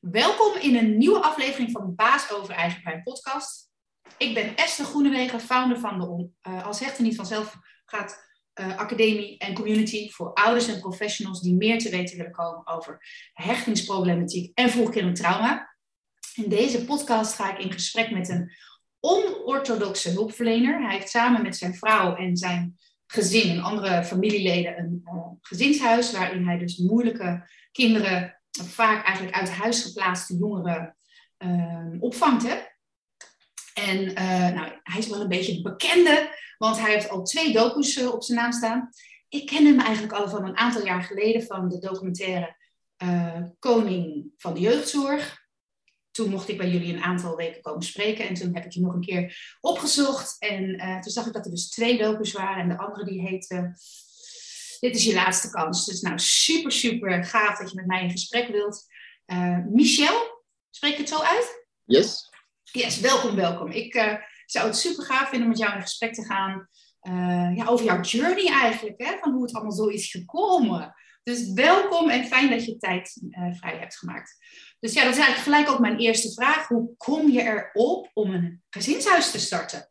Welkom in een nieuwe aflevering van Baas over Eigen podcast. Ik ben Esther Groenewegen, founder van de uh, Als Hechten Niet Vanzelf gaat uh, Academie en Community voor ouders en professionals die meer te weten willen komen over hechtingsproblematiek en vroegkindelijk trauma. In deze podcast ga ik in gesprek met een onorthodoxe hulpverlener. Hij heeft samen met zijn vrouw en zijn gezin en andere familieleden een uh, gezinshuis waarin hij dus moeilijke kinderen vaak eigenlijk uit huis geplaatste jongeren uh, opvangt. Hè? En uh, nou, hij is wel een beetje bekende, want hij heeft al twee docus uh, op zijn naam staan. Ik ken hem eigenlijk al van een aantal jaar geleden van de documentaire uh, Koning van de Jeugdzorg. Toen mocht ik bij jullie een aantal weken komen spreken en toen heb ik je nog een keer opgezocht. En toen zag ik dat er dus twee docus waren en de andere die heette dit is je laatste kans. Dus nou, super, super gaaf dat je met mij in gesprek wilt. Uh, Michel, spreek ik het zo uit? Yes. Yes, welkom, welkom. Ik uh, zou het super gaaf vinden om met jou in gesprek te gaan uh, ja, over jouw journey eigenlijk, hè, van hoe het allemaal zo is gekomen. Dus welkom en fijn dat je tijd vrij hebt gemaakt. Dus ja, dat is eigenlijk gelijk ook mijn eerste vraag. Hoe kom je erop om een gezinshuis te starten?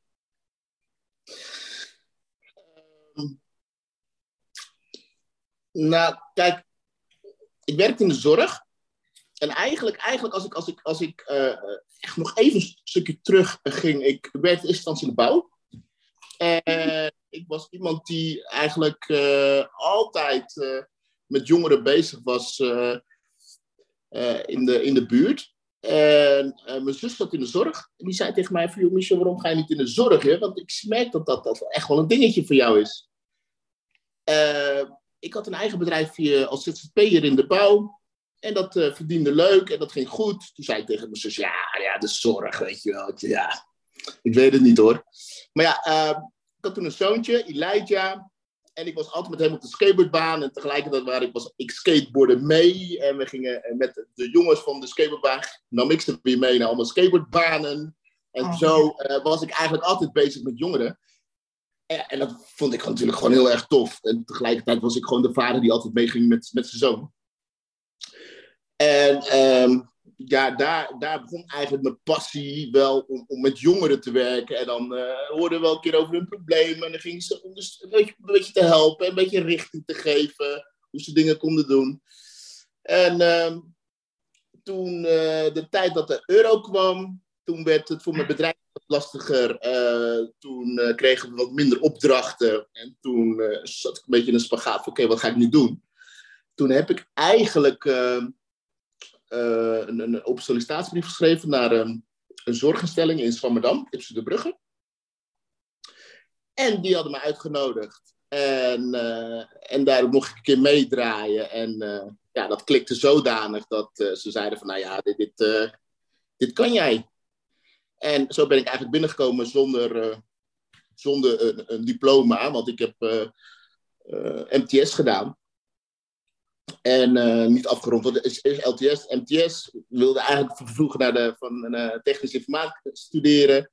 Nou, kijk, ik werk in de zorg. En eigenlijk, eigenlijk als ik, als ik, als ik uh, echt nog even een stukje terug ging, ik werkte in eerste instantie in de bouw. En ik was iemand die eigenlijk uh, altijd uh, met jongeren bezig was in, de, in de buurt. En mijn zus zat in de zorg. En die zei tegen mij: van, Michel, waarom ga je niet in de zorg? Hè? Want ik merk dat, dat dat echt wel een dingetje voor jou is ik had een eigen bedrijf als ZZP'er in de bouw. En dat uh, verdiende leuk en dat ging goed. Toen zei ik tegen mijn zus, ja, ja, de zorg, weet je wel. Ja, ik weet het niet hoor. Maar ja, uh, ik had toen een zoontje, Elijah. En ik was altijd met hem op de skateboardbaan. En tegelijkertijd waar ik, was, ik skateboarden mee. En we gingen met de jongens van de skateboardbaan, nam ik ze weer mee naar allemaal skateboardbanen. En oh, zo uh, was ik eigenlijk altijd bezig met jongeren. En, en, dat vond ik natuurlijk gewoon heel erg tof. En tegelijkertijd was ik gewoon de vader die altijd meeging met, met zijn zoon. En um, ja, daar, daar begon eigenlijk mijn passie wel om, om met jongeren te werken. En dan uh, hoorden we wel een keer over hun problemen. En dan gingen ze om dus een, beetje, een beetje te helpen, een beetje richting te geven. Hoe ze dingen konden doen. En um, toen uh, de tijd dat de euro kwam, toen werd het voor mijn bedrijf wat lastiger. Uh, toen uh, kregen we wat minder opdrachten. En toen uh, zat ik een beetje in een spagaat oké, wat ga ik nu doen? Toen heb ik eigenlijk een, een open sollicitatiebrief geschreven naar een zorginstelling in Zwammerdam, Ipsen de Brugge. En die hadden me uitgenodigd. En, en daar mocht ik een keer meedraaien. En ja, dat klikte zodanig dat ze zeiden van, nou ja, dit, dit, dit kan jij. En zo ben ik eigenlijk binnengekomen zonder, uh, zonder een, een, diploma, want ik heb uh, uh, MTS gedaan. En niet afgerond, want is, is LTS. MTS wilde eigenlijk vroeger naar de van, technische informatica studeren.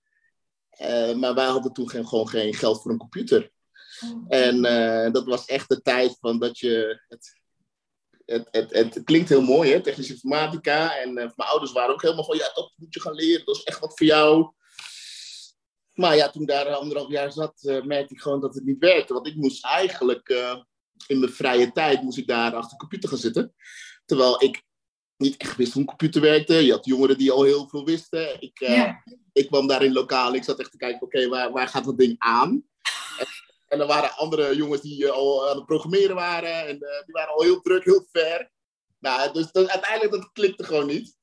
maar wij hadden toen geen, gewoon geen geld voor een computer. Oh. En dat was echt de tijd van dat je het het, het, het, klinkt heel mooi, hè? technische informatica. En uh, mijn ouders waren ook helemaal van, ja, dat moet je gaan leren, dat is echt wat voor jou. Maar ja, toen daar anderhalf jaar zat, uh, merkte ik gewoon dat het niet werkte. Want ik moest eigenlijk uh, in mijn vrije tijd, moest ik daar achter de computer gaan zitten. Terwijl ik niet echt wist hoe een computer werkte. Je had jongeren die al heel veel wisten. Ik, ja. ik kwam daar in lokaal, ik zat echt te kijken, oké, okay, waar, waar gaat dat ding aan? En er waren andere jongens die uh, al aan het programmeren waren. En uh, die waren al heel druk, heel ver. Nou, dus dat, uiteindelijk dat klikte gewoon niet.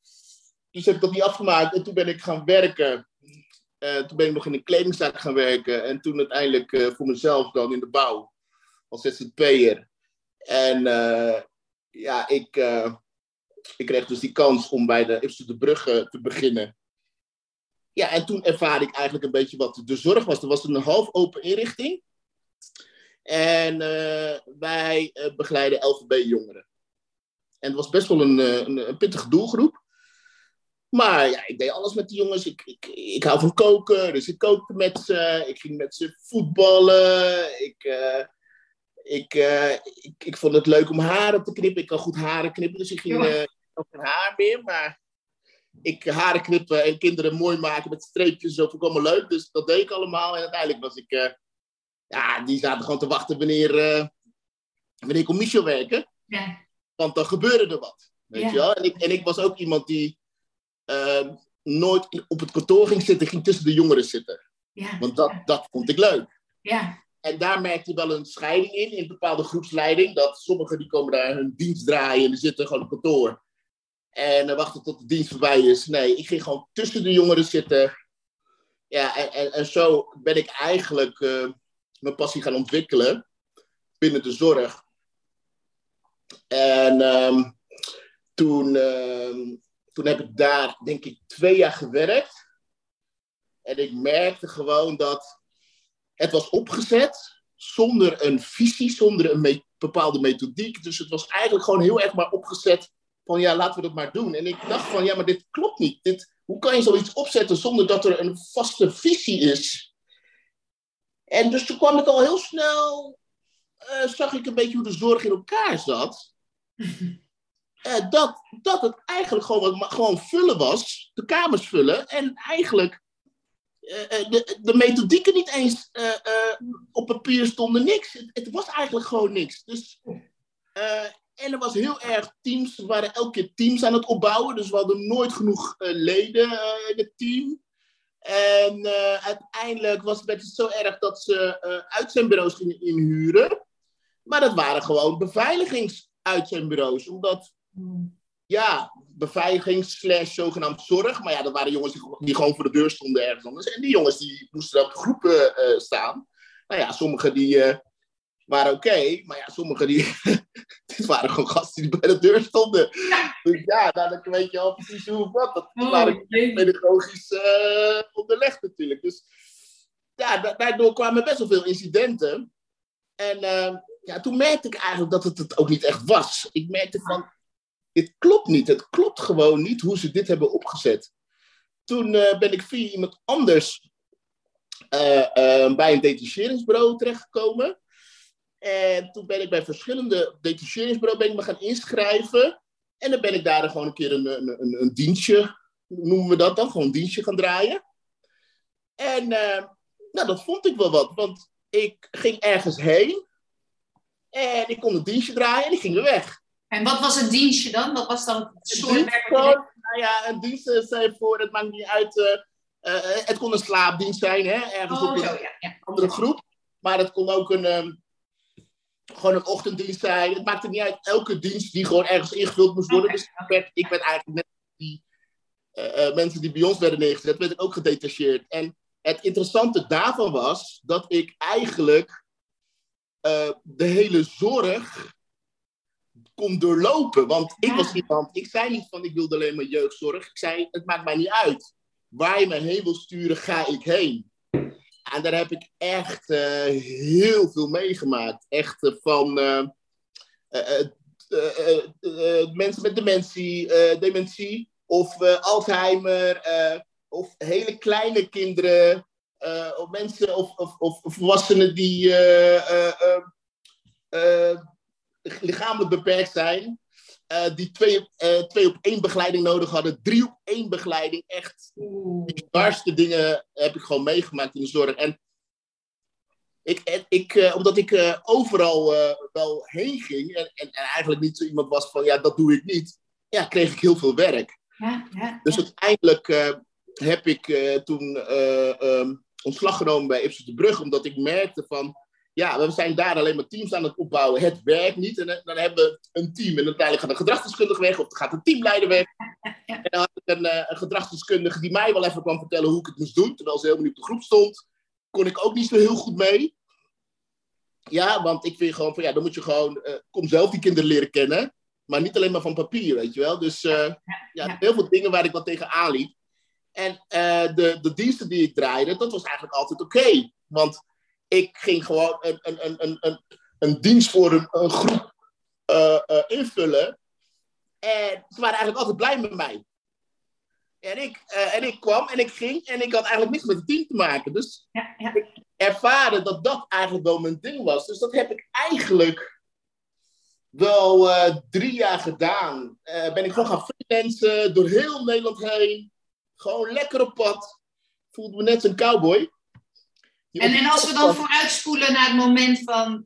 Dus heb ik dat niet afgemaakt. En toen ben ik gaan werken. Uh, toen ben ik nog in een kledingzaak gaan werken. En toen uiteindelijk voor mezelf dan in de bouw. Als ZZP'er. En ja, ik, ik kreeg dus die kans om bij de de Brugge te beginnen. Ja, en toen ervaarde ik eigenlijk een beetje wat de zorg was. Er was een half open inrichting. En uh, wij uh, begeleiden LVB-jongeren. En het was best wel een, eh, een, een, pittige doelgroep. Maar ja, ik deed alles met die jongens. Ik, ik, ik hou van koken, dus ik kookte met ze. Ik ging met ze voetballen. Ik, uh, ik, uh, ik, ik vond het leuk om haren te knippen. Ik kan goed haren knippen, dus ik ging uh, geen haar meer. Maar ik haren knippen en kinderen mooi maken met streepjes. Zo vond ik allemaal leuk. Dus dat deed ik allemaal. En uiteindelijk was ik... ja, die zaten gewoon te wachten wanneer, wanneer ik op Michel werken. Ja. Want dan gebeurde er wat. Weet je wel? En ik, en ik was ook iemand die ehm, nooit op het kantoor ging zitten, ging tussen de jongeren zitten. Ja. Want dat, dat vond ik leuk. Ja. En daar merkte je wel een scheiding in, in bepaalde groepsleiding. Dat sommigen die komen daar hun dienst draaien en die zitten gewoon op kantoor. En wachten tot de dienst voorbij is. Nee, ik ging gewoon tussen de jongeren zitten. Ja, en, en, en zo ben ik eigenlijk uh, mijn passie gaan ontwikkelen binnen de zorg. En um, toen, uh, toen heb ik daar, denk ik, twee jaar gewerkt. En ik merkte gewoon dat het was opgezet zonder een visie, zonder een bepaalde methodiek. Dus het was eigenlijk gewoon heel erg maar opgezet van ja, laten we dat maar doen. En ik dacht van ja, maar dit klopt niet. Dit, hoe kan je zoiets opzetten zonder dat er een vaste visie is? En dus toen kwam ik al heel snel, uh, zag ik een beetje hoe de zorg in elkaar zat. uh, dat, dat het eigenlijk gewoon, gewoon vullen was, de kamers vullen. En eigenlijk uh, de, de methodieken niet eens op papier stonden niks. Het, het, was eigenlijk gewoon niks. Dus, en er was heel erg teams, we waren elke keer teams aan het opbouwen. Dus we hadden nooit genoeg leden in het team. En uiteindelijk was het zo erg dat ze uitzendbureaus gingen inhuren. Maar dat waren gewoon beveiligingsuitzendbureaus. Omdat ja, beveiliging slash zogenaamd zorg. Maar ja, dat waren jongens die, gewoon voor de deur stonden ergens anders. En die jongens die moesten op groepen uh, staan. Nou ja, sommigen die waren oké. maar ja, sommigen die... dit waren gewoon gasten die bij de deur stonden. Dus ja, dan weet je al precies hoe wat. Dat oh, waren pedagogisch uh, onderlegd natuurlijk. Dus ja, daardoor kwamen best wel veel incidenten. En ja, toen merkte ik eigenlijk dat het het ook niet echt was. Ik merkte van, dit klopt niet. Het klopt gewoon niet hoe ze dit hebben opgezet. Toen uh, ben ik via iemand anders uh, bij een detacheringsbureau terechtgekomen. En toen ben ik bij verschillende detacheringsbureaus ben ik me gaan inschrijven. En dan ben ik daar gewoon een keer een, een, een, een dienstje, noemen we dat dan, gewoon een dienstje gaan draaien. En nou, dat vond ik wel wat, want ik ging ergens heen en ik kon een dienstje draaien en ik ging weer weg. En wat was het dienstje dan? Wat was dan het soort werk? nou ja, een dienst zijn voor, het maakt niet uit. Uh, uh, het kon een slaapdienst zijn, hè, ergens oh, op een ja, ja. andere groep. Maar het kon ook een, um, gewoon een ochtenddienst zijn. Het maakte niet uit. Elke dienst die gewoon ergens ingevuld moest worden. Dus ik werd, ik werd eigenlijk net die uh, mensen die bij ons werden neergezet, werd ik ook gedetacheerd. En het interessante daarvan was dat ik eigenlijk de hele zorg kon doorlopen. Want ik was iemand, ik zei niet van ik wilde alleen maar jeugdzorg. Ik zei, het maakt mij niet uit. Waar je me heen wil sturen, ga ik heen. En daar heb ik echt uh, heel veel meegemaakt. Echt uh, van uh, mensen met dementie, dementie of Alzheimer, of hele kleine kinderen, of mensen of, of, of volwassenen die lichamelijk beperkt zijn. Uh, die twee, uh, twee op één begeleiding nodig hadden. Drie op één begeleiding. Echt de zwaarste dingen heb ik gewoon meegemaakt in de zorg. En ik, ik, uh, omdat ik overal wel heen ging. En, en, en, eigenlijk niet zo iemand was van ja, dat doe ik niet. Ja, kreeg ik heel veel werk. Ja, ja, dus uiteindelijk heb ik toen um, ontslag genomen bij Ipsos de Brug. Omdat ik merkte van ja, we zijn daar alleen maar teams aan het opbouwen. Het werkt niet. En dan hebben we een team. En uiteindelijk gaat een gedragsdeskundige weg. Of gaat een teamleider weg. En dan had ik een, uh, een gedragsdeskundige die mij wel even kwam vertellen hoe ik het moest doen. Terwijl ze helemaal niet op de groep stond. Kon ik ook niet zo heel goed mee. Ja, want ik vind gewoon van ja, dan moet je gewoon. Uh, kom zelf die kinderen leren kennen. Maar niet alleen maar van papier, weet je wel. Dus uh, ja, heel veel dingen waar ik wat tegen aanliep. En de, de diensten die ik draaide, dat was eigenlijk altijd oké. Want ik ging gewoon een, een, een, een, een dienst voor een, een groep uh, uh, invullen. En ze waren eigenlijk altijd blij met mij. En ik, uh, en ik kwam en ik ging en ik had eigenlijk niks met het team te maken. Dus ja, ja. ik ervaarde dat dat eigenlijk wel mijn ding was. Dus dat heb ik eigenlijk wel drie jaar gedaan. ben ik gewoon gaan mensen door heel Nederland heen. Gewoon lekker op pad. Voelde me net een cowboy. En, en als we dan vooruitspoelen naar het moment van.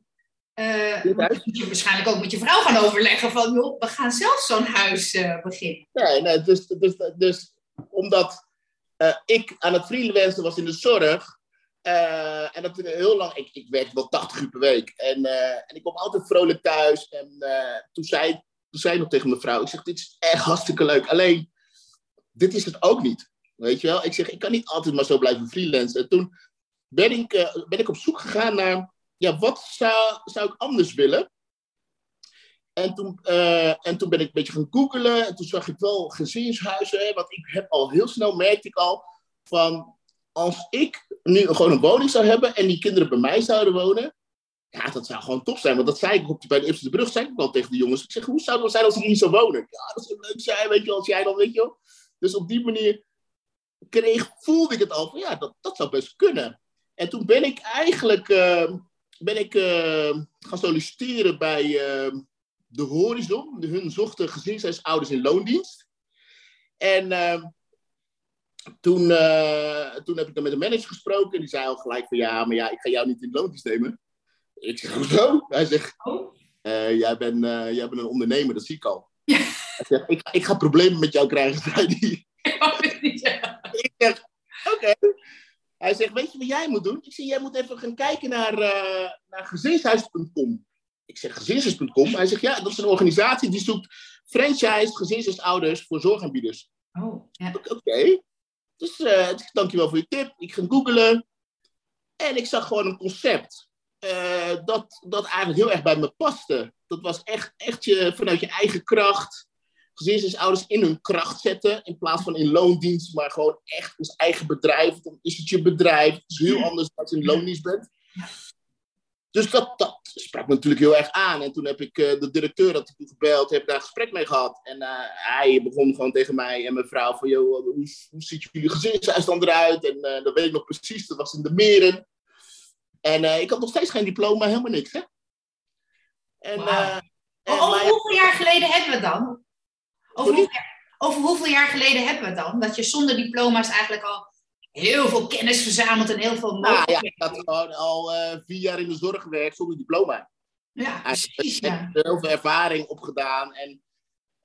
Uh, moet je waarschijnlijk ook met je vrouw gaan overleggen van, joh, we gaan zelf zo'n huis uh, beginnen. Nee, nee dus, dus, dus omdat uh, ik aan het freelancen was in de zorg, uh, en dat heel lang, ik, ik werkte wel 80 uur per week. En, uh, en ik kwam altijd vrolijk thuis. En uh, toen, zei, toen zei ik nog tegen mijn vrouw, ik zeg, dit is echt hartstikke leuk. Alleen, dit is het ook niet. Weet je wel? Ik zeg, ik kan niet altijd maar zo blijven freelancen. En toen ben ik, ben ik op zoek gegaan naar, ja, wat zou, zou ik anders willen? En toen, en toen ben ik een beetje gaan googelen. En toen zag ik wel gezinshuizen. Want ik heb al heel snel, merkte ik al, van als ik nu gewoon een woning zou hebben en die kinderen bij mij zouden wonen, ja, dat zou gewoon top zijn. Want dat zei ik op, bij de Eerste Brug, zei ik wel tegen de jongens. Ik zeg, hoe zou het zijn als ik hier zou wonen? Ja, dat zou leuk zijn, weet je als jij dan, weet je wel. Dus op die manier kreeg, voelde ik het al van, ja, dat, dat zou best kunnen. En toen ben ik eigenlijk uh, ben ik, uh, gaan solliciteren bij uh, de Horizon. Hun zochten gezinshuisouders in loondienst. En ehm, toen, uh, toen heb ik dan met de manager gesproken. En die zei al gelijk van ja, maar ja, ik ga jou niet in loondienst nemen. Ik zeg, hoezo? Hij zegt, oh. uh, jij, bent, uh, jij bent een ondernemer, dat zie ik al. Ja. Hij zegt, ik, ik ga problemen met jou krijgen, zei hij. Ik zeg, oké. Hij zegt, weet je wat jij moet doen? Ik zeg, jij moet even gaan kijken naar, naar gezinshuis.com. Ik zeg, gezinshuis.com? Hij zegt, ja, dat is een organisatie die zoekt franchise gezinshuisouders voor zorgaanbieders. Oh, ja. Oké. Dus uh, dankjewel voor je tip. Ik ging googlen. En ik zag gewoon een concept. Uh, dat, dat eigenlijk heel erg bij me paste. Dat was echt, echt je, vanuit je eigen kracht. Gezinsouders in hun kracht zetten. In plaats van in loondienst. Maar gewoon echt als eigen bedrijf. Dan is het je bedrijf. Het is heel anders als je in loondienst bent. Dus dat, dat sprak me natuurlijk heel erg aan. En toen heb ik uh, de directeur had ik gebeld, heb daar een gesprek mee gehad. En uh, hij begon gewoon tegen mij en mijn vrouw van, joh, hoe, hoe ziet jullie gezinshuis dan eruit? En uh, dat weet ik nog precies, dat was in de meren. En ik had nog steeds geen diploma, helemaal niks, hè? En, wow. en over hoeveel jaar geleden hebben we dan? Over hoeveel, over hoeveel jaar geleden hebben we dan? Dat je zonder diploma's eigenlijk al heel veel kennis verzameld en heel veel mogelijkheden. Nou, ja, ik had gewoon al uh, vier jaar in de zorg gewerkt zonder diploma. Ja, precies. Ik heb heel veel ervaring opgedaan. En,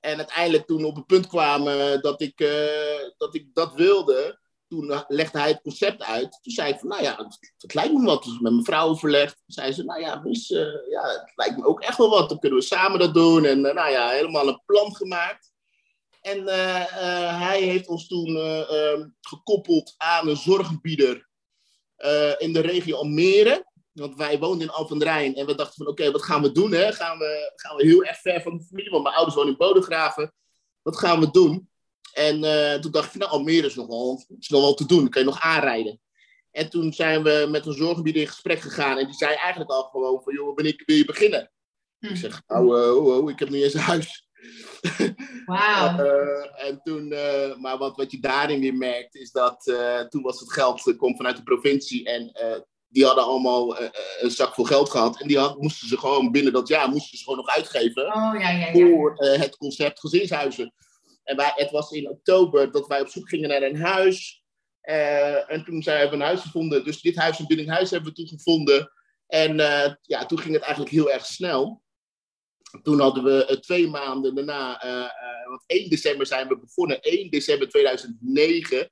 en uiteindelijk toen op het punt kwamen dat ik, uh, dat ik dat wilde, toen legde hij het concept uit. Toen zei ik van, nou ja, het, lijkt me wat. Dus met mijn vrouw overlegd. Toen zei ze, nou ja, uh, ja, het lijkt me ook echt wel wat. Dan kunnen we samen dat doen. En nou ja, helemaal een plan gemaakt. En uh, uh, hij heeft ons toen uh, gekoppeld aan een zorgbieder in de regio Almere. Want wij woonden in Alphen Rijn en we dachten van oké, wat gaan we doen? Hè? Gaan, we, gaan we heel erg ver van de familie, want mijn ouders wonen in Bodegraven. Wat gaan we doen? En toen dacht ik nou, Almere is nog, wel, is nog wel te doen, dan kan je nog aanrijden. En toen zijn we met een zorgbieder in gesprek gegaan en die zei eigenlijk al gewoon van joh, wanneer wil je beginnen? Hm. Ik zeg, nou, oh, oh, ik heb niet eens een huis. Wauw. uh, en toen, uh, maar wat, wat je daarin weer merkt, is dat uh, toen was het geld, komt vanuit de provincie en die hadden allemaal een zak vol geld gehad. En die had, moesten ze gewoon binnen dat jaar moesten ze gewoon nog uitgeven oh, ja, ja, ja. voor het concept gezinshuizen. En wij, het was in oktober dat wij op zoek gingen naar een huis. en toen zijn we een huis gevonden. Dus dit huis, een huis hebben we toen gevonden. En ja, toen ging het eigenlijk heel erg snel. Toen hadden we uh, twee maanden daarna, uh, uh, want 1 december zijn we begonnen, 1 december 2009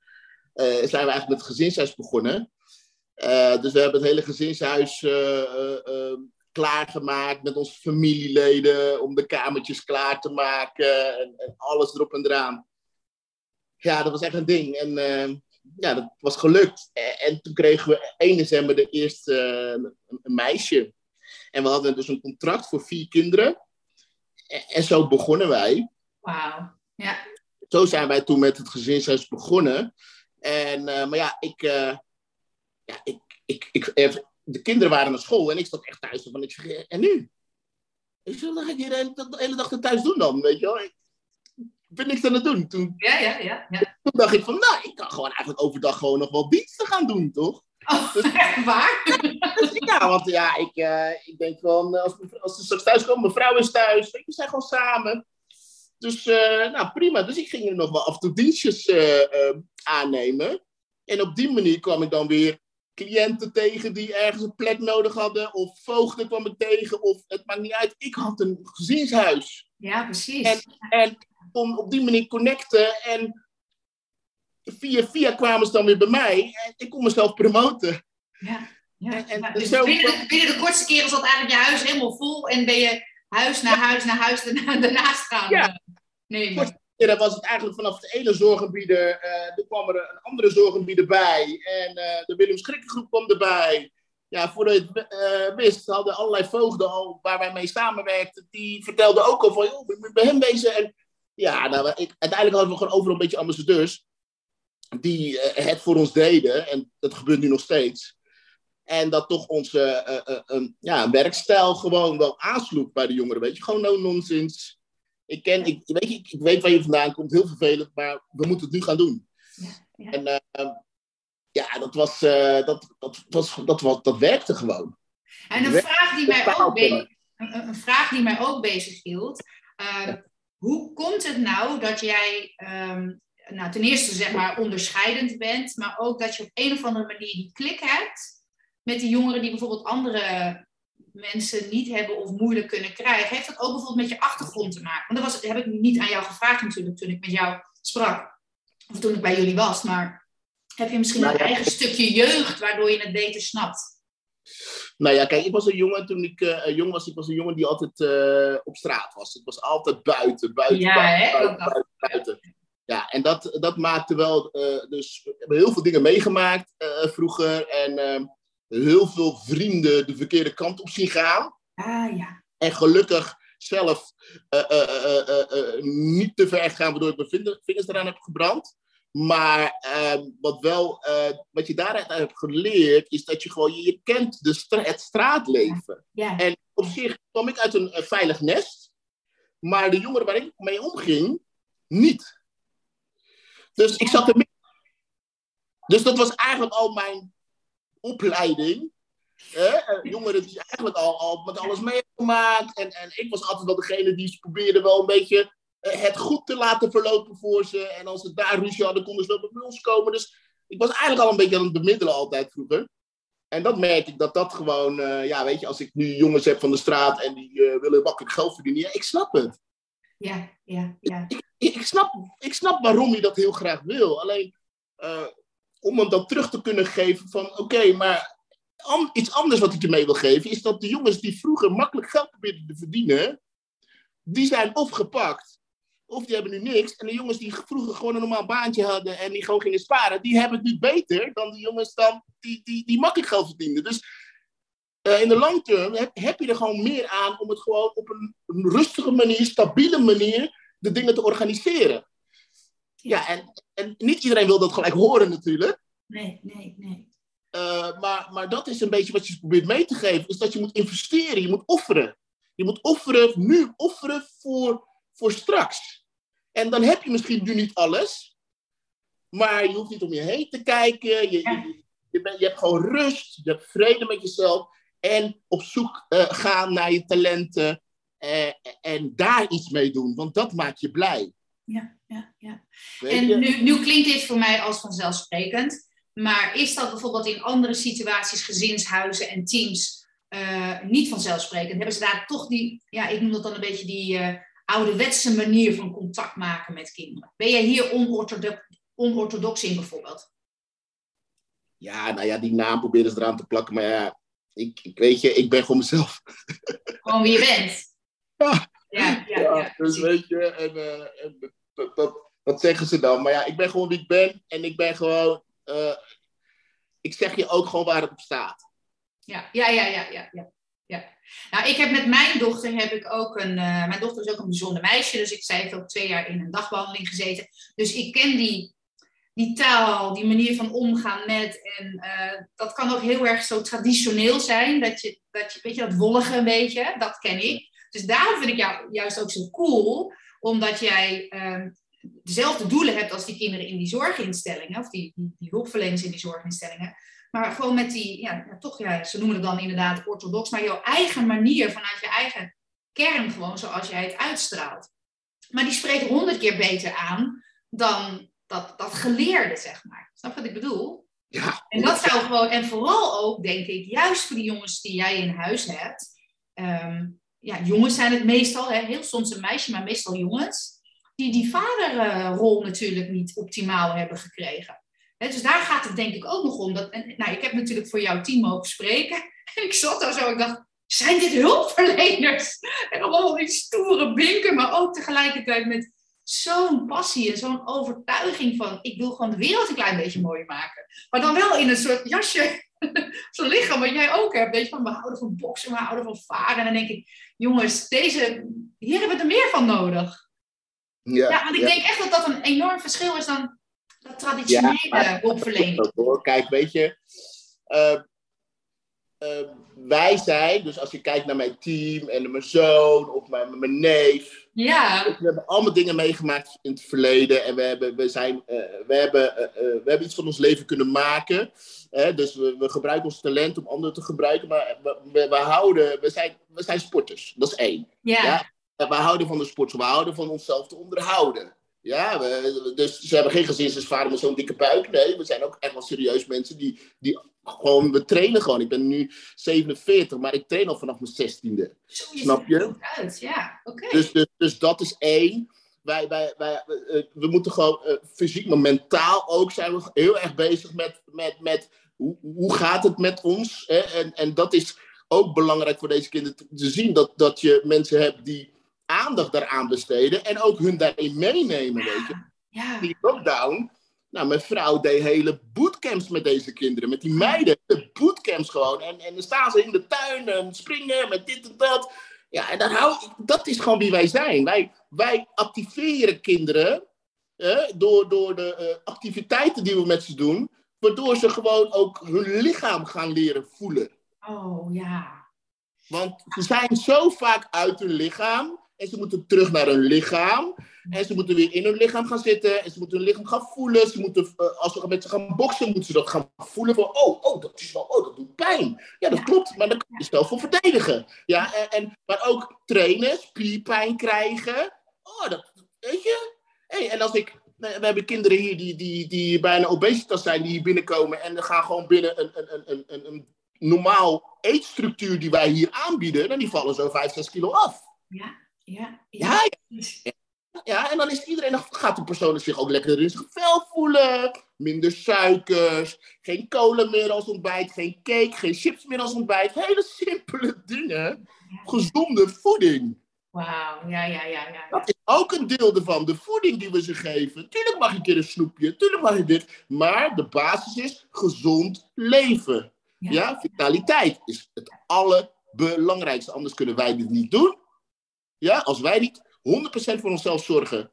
zijn we eigenlijk met het gezinshuis begonnen. dus we hebben het hele gezinshuis klaargemaakt met onze familieleden, om de kamertjes klaar te maken en, en, alles erop en eraan. Ja, dat was echt een ding. En ja, dat was gelukt. En, en, toen kregen we 1 december de eerste een meisje. En we hadden dus een contract voor vier kinderen en zo begonnen wij. Wauw, ja. Zo zijn wij toen met het gezinshuis begonnen. En, uh, maar ja, ik, uh, ja ik, ik, ik, de kinderen waren naar school en ik zat echt thuis. Van, ik zeg, en nu? Ik zeg, dan ga ik hier de hele, de hele dag thuis doen dan, weet je wel. Ik, ben niks aan het doen. Toen, ja, ja, ja, ja. Toen dacht ik van, nou, ik kan gewoon eigenlijk overdag gewoon nog wel diensten gaan doen, toch? Oh, dus, waar? Dus, ja, want ja, ik, uh, ik denk van, als, als ze straks thuis komen, mijn vrouw is thuis, we zijn gewoon samen. Dus nou, prima. Dus ik ging er nog wel af en toe dienstjes aannemen. En op die manier kwam ik dan weer cliënten tegen die ergens een plek nodig hadden. Of voogden kwam ik tegen. Of het maakt niet uit. Ik had een gezinshuis. Ja, precies. En, en kon op die manier connecten. En via via kwamen ze dan weer bij mij. En ik kon mezelf promoten. Ja, ja. En, dus zo... binnen, de, binnen de kortste keren zat eigenlijk je huis helemaal vol. En ben je huis naar huis naar huis daarnaast gaan ja. Eh, nemen. Ja, was het eigenlijk vanaf de ene zorggebieden, uh, er kwam er een andere zorggebieden bij. En uh, de Willem Schrikkengroep kwam erbij. Ja, voordat je het uh, wist, hadden allerlei voogden al waar wij mee samenwerkten, die vertelden ook al van, joh, we moeten bij hem wezen. En ja, nou, ik, uiteindelijk hadden we gewoon overal een beetje ambassadeurs die het voor ons deden. En dat gebeurt nu nog steeds. En dat toch onze een, ja, werkstijl gewoon wel aansloeg bij de jongeren. Weet je, gewoon no nonsense ik, ken, ik, weet, ik, ik weet waar je vandaan komt, heel vervelend, maar we moeten het nu gaan doen. Ja, ja. En uh, ja, dat, was, dat, dat, was, dat, was, dat werkte gewoon. En een vraag die mij ook, be- een, een, vraag die mij ook bezig hield. Uh, hoe komt het nou dat jij um, nou, ten eerste zeg maar onderscheidend bent, maar ook dat je op een of andere manier die klik hebt met die jongeren die bijvoorbeeld andere mensen niet hebben of moeilijk kunnen krijgen, heeft dat ook bijvoorbeeld met je achtergrond te maken? Want dat, was, heb ik niet aan jou gevraagd natuurlijk toen ik met jou sprak, of toen ik bij jullie was, maar heb je misschien nou, een eigen stukje jeugd waardoor je het beter snapt? Nou ja, kijk, ik was een jongen toen ik uh, jong was. Ik was een jongen die altijd uh, op straat was. Ik was altijd buiten, buiten, ja, buiten, hè? buiten, buiten, Ja, en dat, dat maakte wel. Uh, dus we hebben heel veel dingen meegemaakt vroeger. En ehm, heel veel vrienden de verkeerde kant op zien gaan. Ah, ja. En gelukkig zelf niet te ver gaan, waardoor ik mijn vingers eraan heb gebrand. Maar ehm, wat, wel, wat je daaruit hebt geleerd, is dat je gewoon, je, je kent de stra het straatleven. Ja. En op zich kwam ik uit een, veilig nest, maar de jongeren waar ik mee omging, niet. Dus ik zat er. Dus dat was eigenlijk al mijn opleiding. Jongeren die eigenlijk al, al met alles meegemaakt. En, en ik was altijd wel degene die probeerde wel een beetje eh, het goed te laten verlopen voor ze. En als ze daar ruzie hadden, konden ze wel bij ons komen. Dus ik was eigenlijk al een beetje aan het bemiddelen altijd vroeger. En dat merk ik dat dat gewoon, uh, ja, weet je, als ik nu jongens heb van de straat en die willen makkelijk geld verdienen, ja, ik snap het. Ja, ja, ja. Ik, snap, ik snap waarom je dat heel graag wil. Alleen, uh, om hem dan terug te kunnen geven van oké, maar iets anders wat ik je mee wil geven is dat de jongens die vroeger makkelijk geld probeerden te verdienen, die zijn of gepakt, of die hebben nu niks. En de jongens die vroeger gewoon een normaal baantje hadden en die gewoon gingen sparen, die hebben het nu beter dan de jongens dan die, die, die makkelijk geld verdienden. Dus uh, in de long term heb, heb, je er gewoon meer aan om het gewoon op een, rustige manier, stabiele manier, de dingen te organiseren. Ja, en, en niet iedereen wil dat gelijk horen natuurlijk. Nee, nee, nee. Uh, maar, maar dat is een beetje wat je probeert mee te geven. Is dat je moet investeren, je moet offeren. Je moet offeren, nu offeren voor, voor straks. En dan heb je misschien nu niet alles. Maar je hoeft niet om je heen te kijken. Je, je, je, bent, je hebt gewoon rust. Je hebt vrede met jezelf. En op zoek uh, gaan naar je talenten. Uh, en daar iets mee doen. Want dat maakt je blij. Ja ja, ja. En nu, nu klinkt dit voor mij als vanzelfsprekend. Maar is dat bijvoorbeeld in andere situaties, gezinshuizen en teams, uh, niet vanzelfsprekend? Hebben ze daar toch die, ja, ik noem dat dan een beetje die ouderwetse manier van contact maken met kinderen? Ben jij hier onorthodox, onorthodox in bijvoorbeeld? Ja, nou ja, die naam proberen ze eraan te plakken. Maar ja, ik, ik weet je, ik ben gewoon mezelf. Gewoon wie je bent. Ja. Ja, ja, ja, dus weet je, en, uh, en dat, dat, dat, zeggen ze dan. Maar ja, ik ben gewoon wie ik ben. En ik ben gewoon... Uh, ik zeg je ook gewoon waar het op staat. Ja, ja, ja, ja, ja. ja. ja. Nou, ik heb met mijn dochter heb ik ook een... Uh, mijn dochter is ook een bijzonder meisje. Dus ik, zij heeft ook twee jaar in een dagbehandeling gezeten. Dus ik ken die, die taal, die manier van omgaan met. En uh, dat kan ook heel erg zo traditioneel zijn. Dat je, dat je, weet je, dat wollige een beetje, dat ken ik. Dus daarom vind ik jou juist ook zo cool omdat jij uh, dezelfde doelen hebt als die kinderen in die zorginstellingen, of die, die, die hulpverleners in die zorginstellingen. Maar gewoon met die, ja, toch, ja, ze noemen het dan inderdaad orthodox, maar jouw eigen manier vanuit je eigen kern, gewoon zoals jij het uitstraalt. Maar die spreekt honderd keer beter aan dan dat, dat geleerde, zeg maar. Snap je wat ik bedoel? Ja. En dat zou gewoon, en vooral ook, denk ik, juist voor die jongens die jij in huis hebt. Ehm, ja, jongens zijn het meestal, hè, heel soms een meisje, maar meestal jongens. Die die vaderrol natuurlijk niet optimaal hebben gekregen. Dus daar gaat het denk ik ook nog om. Dat, en, nou, ik heb natuurlijk voor jouw team mogen spreken. En ik zat daar zo, ik dacht, zijn dit hulpverleners? En allemaal die stoere binken, maar ook tegelijkertijd met zo'n passie en zo'n overtuiging van ik wil gewoon de wereld een klein beetje mooier maken. Maar dan wel in een soort jasje, zo'n lichaam wat jij ook hebt. Weet je, van we houden van boksen, we houden van varen. En dan denk ik, jongens, deze, hier hebben we er meer van nodig. Ja, ja want ik denk echt dat dat een enorm verschil is dan dat traditionele ja, hulpverlening. Kijk, weet je, uh, uh, wij zijn, dus als je kijkt naar mijn team en mijn zoon of mijn, mijn neef. Ja. We hebben allemaal dingen meegemaakt in het verleden en we hebben, we zijn, uh, we hebben, uh, we hebben iets van ons leven kunnen maken. Hè? Dus we, we, gebruiken ons talent om anderen te gebruiken, maar we, we, we, houden, we, zijn, we zijn sporters. Dat is één. Ja. ja? En we houden van de sport, we houden van onszelf te onderhouden. Ja, we, dus ze hebben geen gezinsvader met zo'n dikke buik. Nee, we zijn ook echt wel serieus mensen die, die gewoon, we trainen gewoon. Ik ben nu 47, maar ik train al vanaf mijn 16e. Snap je? Uit. Ja. Dus, dus, dus dat is één. Wij, wij, wij, uh, we moeten gewoon uh, fysiek, maar mentaal ook zijn we heel erg bezig met, met, met hoe, hoe gaat het met ons? Hè? En, en dat is ook belangrijk voor deze kinderen te, te zien. Dat, dat je mensen hebt die aandacht daaraan besteden en ook hun daarin meenemen, weet je. Ja. Die lockdown, nou, mijn vrouw deed hele bootcamps met deze kinderen, met die meiden, de bootcamps gewoon. En, en dan staan ze in de tuin en springen met dit en dat. Ja, en dan hou, dat is gewoon wie wij zijn. Wij, wij activeren kinderen eh, door, door de uh, activiteiten die we met ze doen, waardoor ze gewoon ook hun lichaam gaan leren voelen. Oh ja. Want ze zijn zo vaak uit hun lichaam en ze moeten terug naar hun lichaam. En ze moeten weer in hun lichaam gaan zitten. En ze moeten hun lichaam gaan voelen. Ze moeten, uh, als we met ze gaan boksen, moeten ze dat gaan voelen. Van, oh, oh, dat is wel, oh, dat doet pijn. Ja, dat klopt. Maar dan kun je snel voor verdedigen. Ja, en, en, maar ook trainen, spierpijn krijgen. Oh, dat, weet je. Hey, en als ik, we hebben kinderen hier die, die, die bijna obesitas zijn, die hier binnenkomen. En dan gaan gewoon binnen een, een, een, een, een normaal eetstructuur die wij hier aanbieden. En die vallen zo 5, 6 kilo af. Ja. Ja, ja. ja, ja. en dan is iedereen, dan gaat de persoon zich ook lekker in zijn vel voelen. Minder suikers, geen kolen meer als ontbijt, geen cake, geen chips meer als ontbijt. Hele simpele dingen. Gezonde voeding. Wauw, ja, ja, ja, ja. Dat is ook een deel ervan, de voeding die we ze geven. Tuurlijk mag je een keer een snoepje, tuurlijk mag je dit. Maar de basis is gezond leven. Ja, ja vitaliteit is het allerbelangrijkste. Anders kunnen wij dit niet doen. Ja, als wij niet 100% voor onszelf zorgen,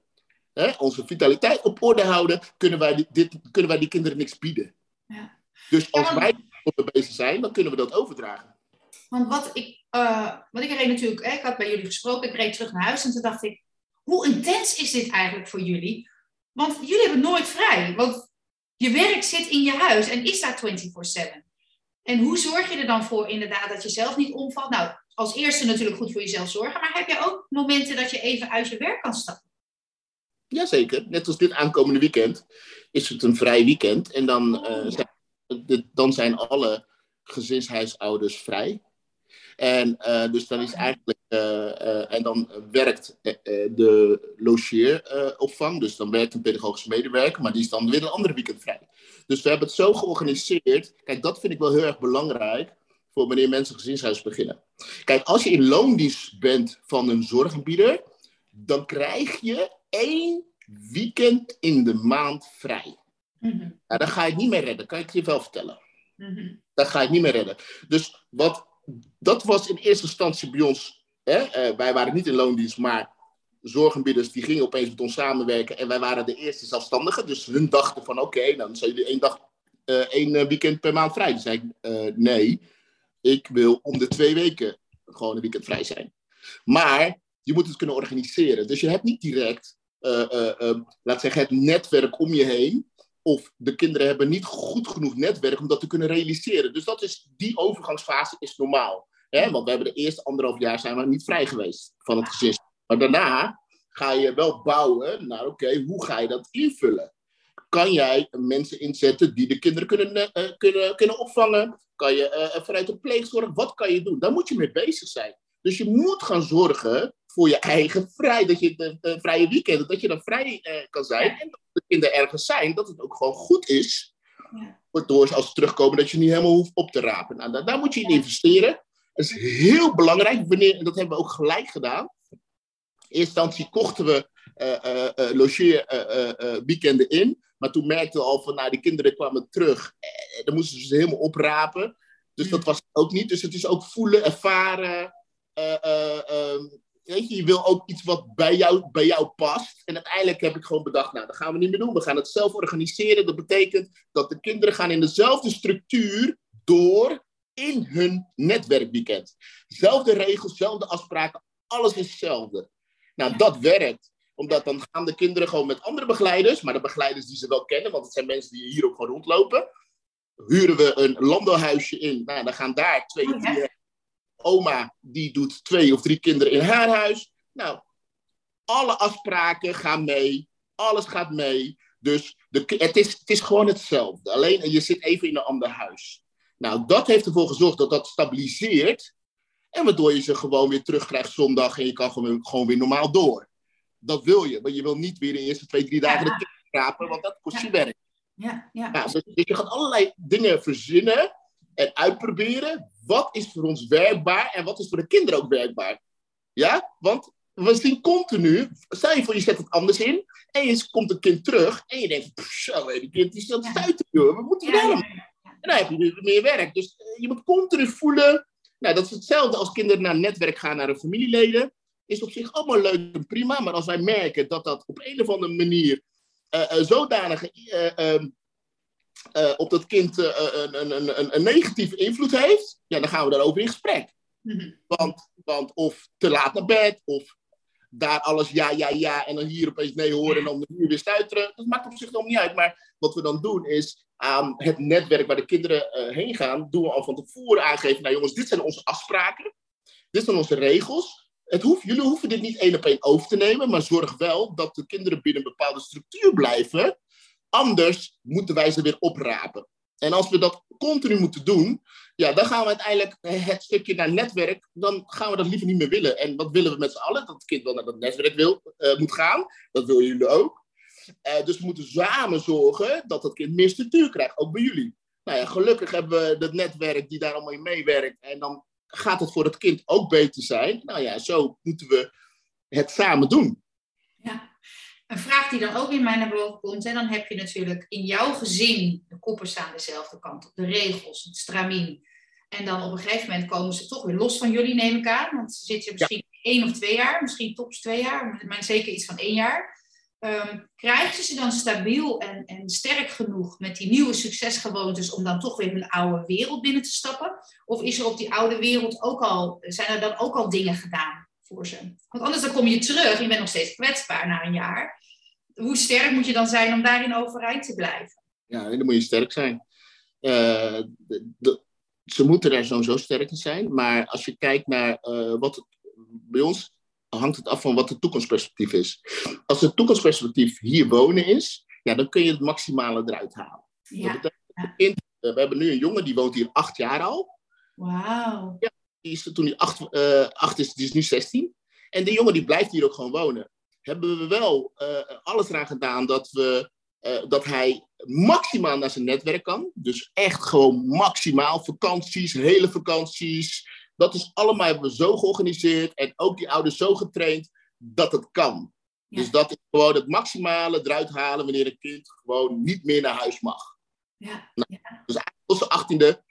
hè, onze vitaliteit op orde houden, kunnen wij, dit, kunnen wij die kinderen niks bieden. Ja. Dus als ja, wij ermee bezig zijn, dan kunnen we dat overdragen. Want wat ik, uh, wat ik reed natuurlijk, hè, ik had bij jullie gesproken, ik reed terug naar huis en toen dacht ik, hoe intens is dit eigenlijk voor jullie? Want jullie hebben nooit vrij, want je werk zit in je huis en is daar 24-7. En hoe zorg je er dan voor inderdaad dat je zelf niet omvalt? Nou, als eerste natuurlijk goed voor jezelf zorgen, maar heb je ook momenten dat je even uit je werk kan stappen? Jazeker, net als dit aankomende weekend is het een vrij weekend en dan, oh, uh, zijn, dan zijn alle gezinshuisouders vrij. En uh, dus dan is eigenlijk, uh, en dan werkt de logeeropvang, dus dan werkt een pedagogische medewerker, maar die is dan weer een andere weekend vrij. Dus we hebben het zo georganiseerd, kijk dat vind ik wel heel erg belangrijk, voor wanneer mensen gezinshuis beginnen. Kijk, als je in loondienst bent van een zorgaanbieder, dan krijg je één weekend in de maand vrij. Mm -hmm. nou, dan ga je het niet meer redden, kan ik je wel vertellen. Mm -hmm. Dan ga je het niet meer redden. Dus wat, dat was in eerste instantie bij ons. Hè? Uh, wij waren niet in loondienst, maar zorgaanbieders die gingen opeens met ons samenwerken. En wij waren de eerste zelfstandigen. Dus hun dachten van oké, okay, dan zijn jullie één dag, uh, één weekend per maand vrij. Dus zei ik, uh, nee, ik wil om de twee weken gewoon een weekend vrij zijn. Maar je moet het kunnen organiseren. Dus je hebt niet direct, uh, uh, laat zeggen, het netwerk om je heen. Of de kinderen hebben niet goed genoeg netwerk om dat te kunnen realiseren. Dus dat is, die overgangsfase is normaal. Hè? Want we hebben de eerste anderhalf jaar zijn we niet vrij geweest van het gezin. Maar daarna ga je wel bouwen naar, oké, hoe ga je dat invullen? Kan jij mensen inzetten die de kinderen kunnen, kunnen, kunnen opvangen? Kan je uh, vanuit de pleegzorg, wat kan je doen? Daar moet je mee bezig zijn. Dus je moet gaan zorgen voor je eigen vrij, dat je de, de vrije weekend, dat je dan vrij uh, kan zijn. En dat de kinderen ergens zijn, dat het ook gewoon goed is. Ja. Waardoor als ze terugkomen, dat je niet helemaal hoeft op te rapen. Nou, daar, daar moet je in investeren. Dat is heel belangrijk, wanneer, en dat hebben we ook gelijk gedaan. In eerste instantie kochten we uh, uh, logeerweekenden in. Maar toen merkten we al van, nou, die kinderen kwamen terug. Eh, dan moesten ze ze helemaal oprapen. Dus dat was ook niet. Dus het is ook voelen, ervaren. Uh, weet je, je wil ook iets wat bij jou, bij jou past. En uiteindelijk heb ik gewoon bedacht, nou, dat gaan we niet meer doen. We gaan het zelf organiseren. Dat betekent dat de kinderen gaan in dezelfde structuur door in hun netwerkweekend. Zelfde regels, zelfde afspraken, alles is hetzelfde. Nou, dat werkt omdat dan gaan de kinderen gewoon met andere begeleiders, maar de begeleiders die ze wel kennen, want het zijn mensen die hier ook gewoon rondlopen. Huren we een landelhuisje in. Nou, dan gaan daar twee of drie. Oma die doet twee of drie kinderen in haar huis. Nou, alle afspraken gaan mee. Alles gaat mee. Dus de, het, is, het is gewoon hetzelfde. Alleen je zit even in een ander huis. Nou, dat heeft ervoor gezorgd dat dat stabiliseert. En waardoor je ze gewoon weer terugkrijgt zondag en je kan gewoon, gewoon weer normaal door dat wil je. Maar je wil niet weer de eerste twee, drie dagen de rapen, want dat kost je werk. Ja, ja. dus, dus, je gaat allerlei dingen verzinnen en uitproberen. Wat is voor ons werkbaar en wat is voor de kinderen ook werkbaar? Ja, want we zien continu, stel je voor je zet het anders in en je komt een kind terug en je denkt, zo, die kind is dat stuiten, joh. we moeten wel. En dan heb je weer meer werk. Dus eh, je moet continu voelen. Nou, dat is hetzelfde als kinderen naar een netwerk gaan, naar hun familieleden is op zich allemaal leuk en prima. Maar als wij merken dat dat op een of andere manier uh, uh, zodanig uh, op dat kind een, een, een, een, negatieve invloed heeft, ja, dan gaan we daarover in gesprek. Mhm. Want, want of te laat naar bed, of daar alles ja, ja, ja, en dan hier opeens nee horen en dan hier weer stuiteren. Dat maakt op zich nog niet uit. Maar wat we dan doen is aan het netwerk waar de kinderen heen gaan, doen we al van tevoren aangeven, nou jongens, dit zijn onze afspraken, dit zijn onze regels het hoeft, jullie hoeven dit niet één op één over te nemen, maar zorg wel dat de kinderen binnen een bepaalde structuur blijven. Anders moeten wij ze weer oprapen. En als we dat continu moeten doen, ja, dan gaan we uiteindelijk het stukje naar netwerk, dan gaan we dat liever niet meer willen. En wat willen we met z'n allen? Dat het kind wel naar dat netwerk wil, uh, moet gaan. Dat willen jullie ook. Uh, dus we moeten samen zorgen dat dat kind meer structuur krijgt, ook bij jullie. Nou ja, gelukkig hebben we dat netwerk die daar allemaal in meewerkt. En dan gaat het voor het kind ook beter zijn? Nou ja, zo moeten we het samen doen. Ja, een vraag die dan ook in mij naar boven komt, en dan heb je natuurlijk in jouw gezin, de koppen staan dezelfde kant op, de regels, het stramien. En dan op een gegeven moment komen ze toch weer los van jullie, neem ik aan. Want ze zitten misschien ja. één of twee jaar, misschien tops twee jaar, maar zeker iets van één jaar. Um, krijgen ze ze dan stabiel en, en sterk genoeg met die nieuwe succesgewoontes om dan toch weer hun oude wereld binnen te stappen? Of is er op die oude wereld ook al, zijn er dan ook al dingen gedaan voor ze? Want anders dan kom je terug je bent nog steeds kwetsbaar na een jaar. Hoe sterk moet je dan zijn om daarin overeind te blijven? Ja, dan moet je sterk zijn. Uh, de, ze moeten daar sowieso sterk in zijn. Maar als je kijkt naar uh, wat bij ons hangt het af van wat het toekomstperspectief is. Als het toekomstperspectief hier wonen is, ja, dan kun je het maximale eruit halen. Ja. Eh, we hebben nu een jongen die woont hier acht jaar al. Wauw. Ja, die is, toen hij acht, uh, acht is, die is nu 16. En die jongen die blijft hier ook gewoon wonen. Hebben we wel uh, alles eraan gedaan dat, we, uh, dat hij maximaal naar zijn netwerk kan. Dus echt gewoon maximaal vakanties, hele vakanties, dat is allemaal hebben we zo georganiseerd en ook die ouders zo getraind dat het kan. Dus dat is gewoon het maximale eruit halen wanneer een kind gewoon niet meer naar huis mag. Ja. Nou, dus eigenlijk tot zijn achttiende,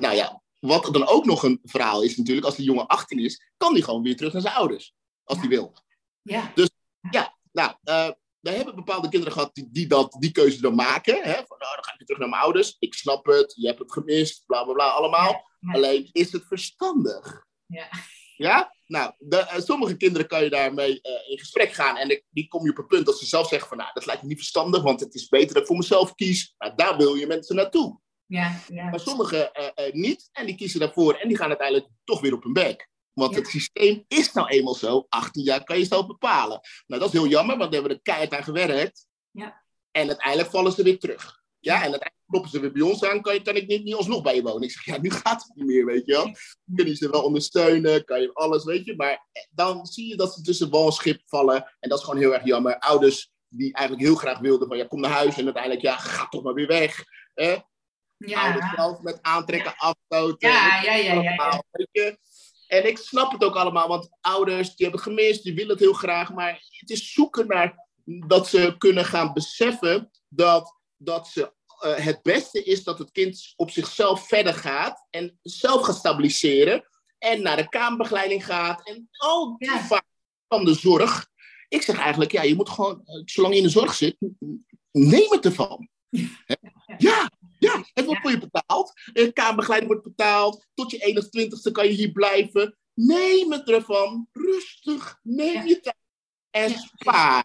nou ja, wat dan ook nog een verhaal is natuurlijk, als die jongen 18 is, kan die gewoon weer terug naar zijn ouders, als hij wil. Ja. Dus ja, nou, uh, we hebben bepaalde kinderen gehad die, die, dat, die keuze dan maken. Hè? Van, nou, dan ga ik weer terug naar mijn ouders. Ik snap het, je hebt het gemist, bla bla bla, allemaal. Alleen is het verstandig? Ja. Ja? Nou, de, uh, sommige kinderen kan je daarmee uh, in gesprek gaan. En die kom je op een punt dat ze zelf zeggen van... nou, dat lijkt me niet verstandig, want het is beter dat ik voor mezelf kies. Nou, daar wil je mensen naartoe. Ja, ja. Maar sommigen uh, niet. En die kiezen daarvoor en die gaan uiteindelijk toch weer op hun bek. Want het systeem is nou eenmaal zo, 18 jaar kan je zelf bepalen. Nou, dat is heel jammer, want daar hebben we er keihard aan gewerkt. Ja. En uiteindelijk vallen ze weer terug. Ja, en uiteindelijk kloppen ze weer bij ons aan, kan, je, kan ik niet, niet alsnog bij je wonen. Ik zeg, ja, nu gaat het niet meer, weet je wel. Kun je ze wel ondersteunen, kan je alles, weet je. Maar dan zie je dat ze tussen wal en schip vallen. En dat is gewoon heel erg jammer. Ouders die eigenlijk heel graag wilden van, ja, kom naar huis. En uiteindelijk, ja, ga toch maar weer weg. Ja. Ouders zelf met aantrekken, afstoten. Ja, ja, ja, ja, ja. allemaal, weet je. En ik snap het ook allemaal, want ouders die hebben gemist, die willen het heel graag. Maar het is zoeken naar dat ze kunnen gaan beseffen dat, dat ze, eh, het beste is dat het kind op zichzelf verder gaat en zelf gaat stabiliseren. En naar de kamerbegeleiding gaat en al die Ja. van de zorg. Ik zeg eigenlijk, ja, je moet gewoon, eh, zolang je in de zorg zit, neem het ervan. Ja, ja, het wordt voor je betaald. De kamerbegeleiding wordt betaald. Tot je 21ste kan je hier blijven. Neem het ervan. Rustig. Neem je tijd. En spaar.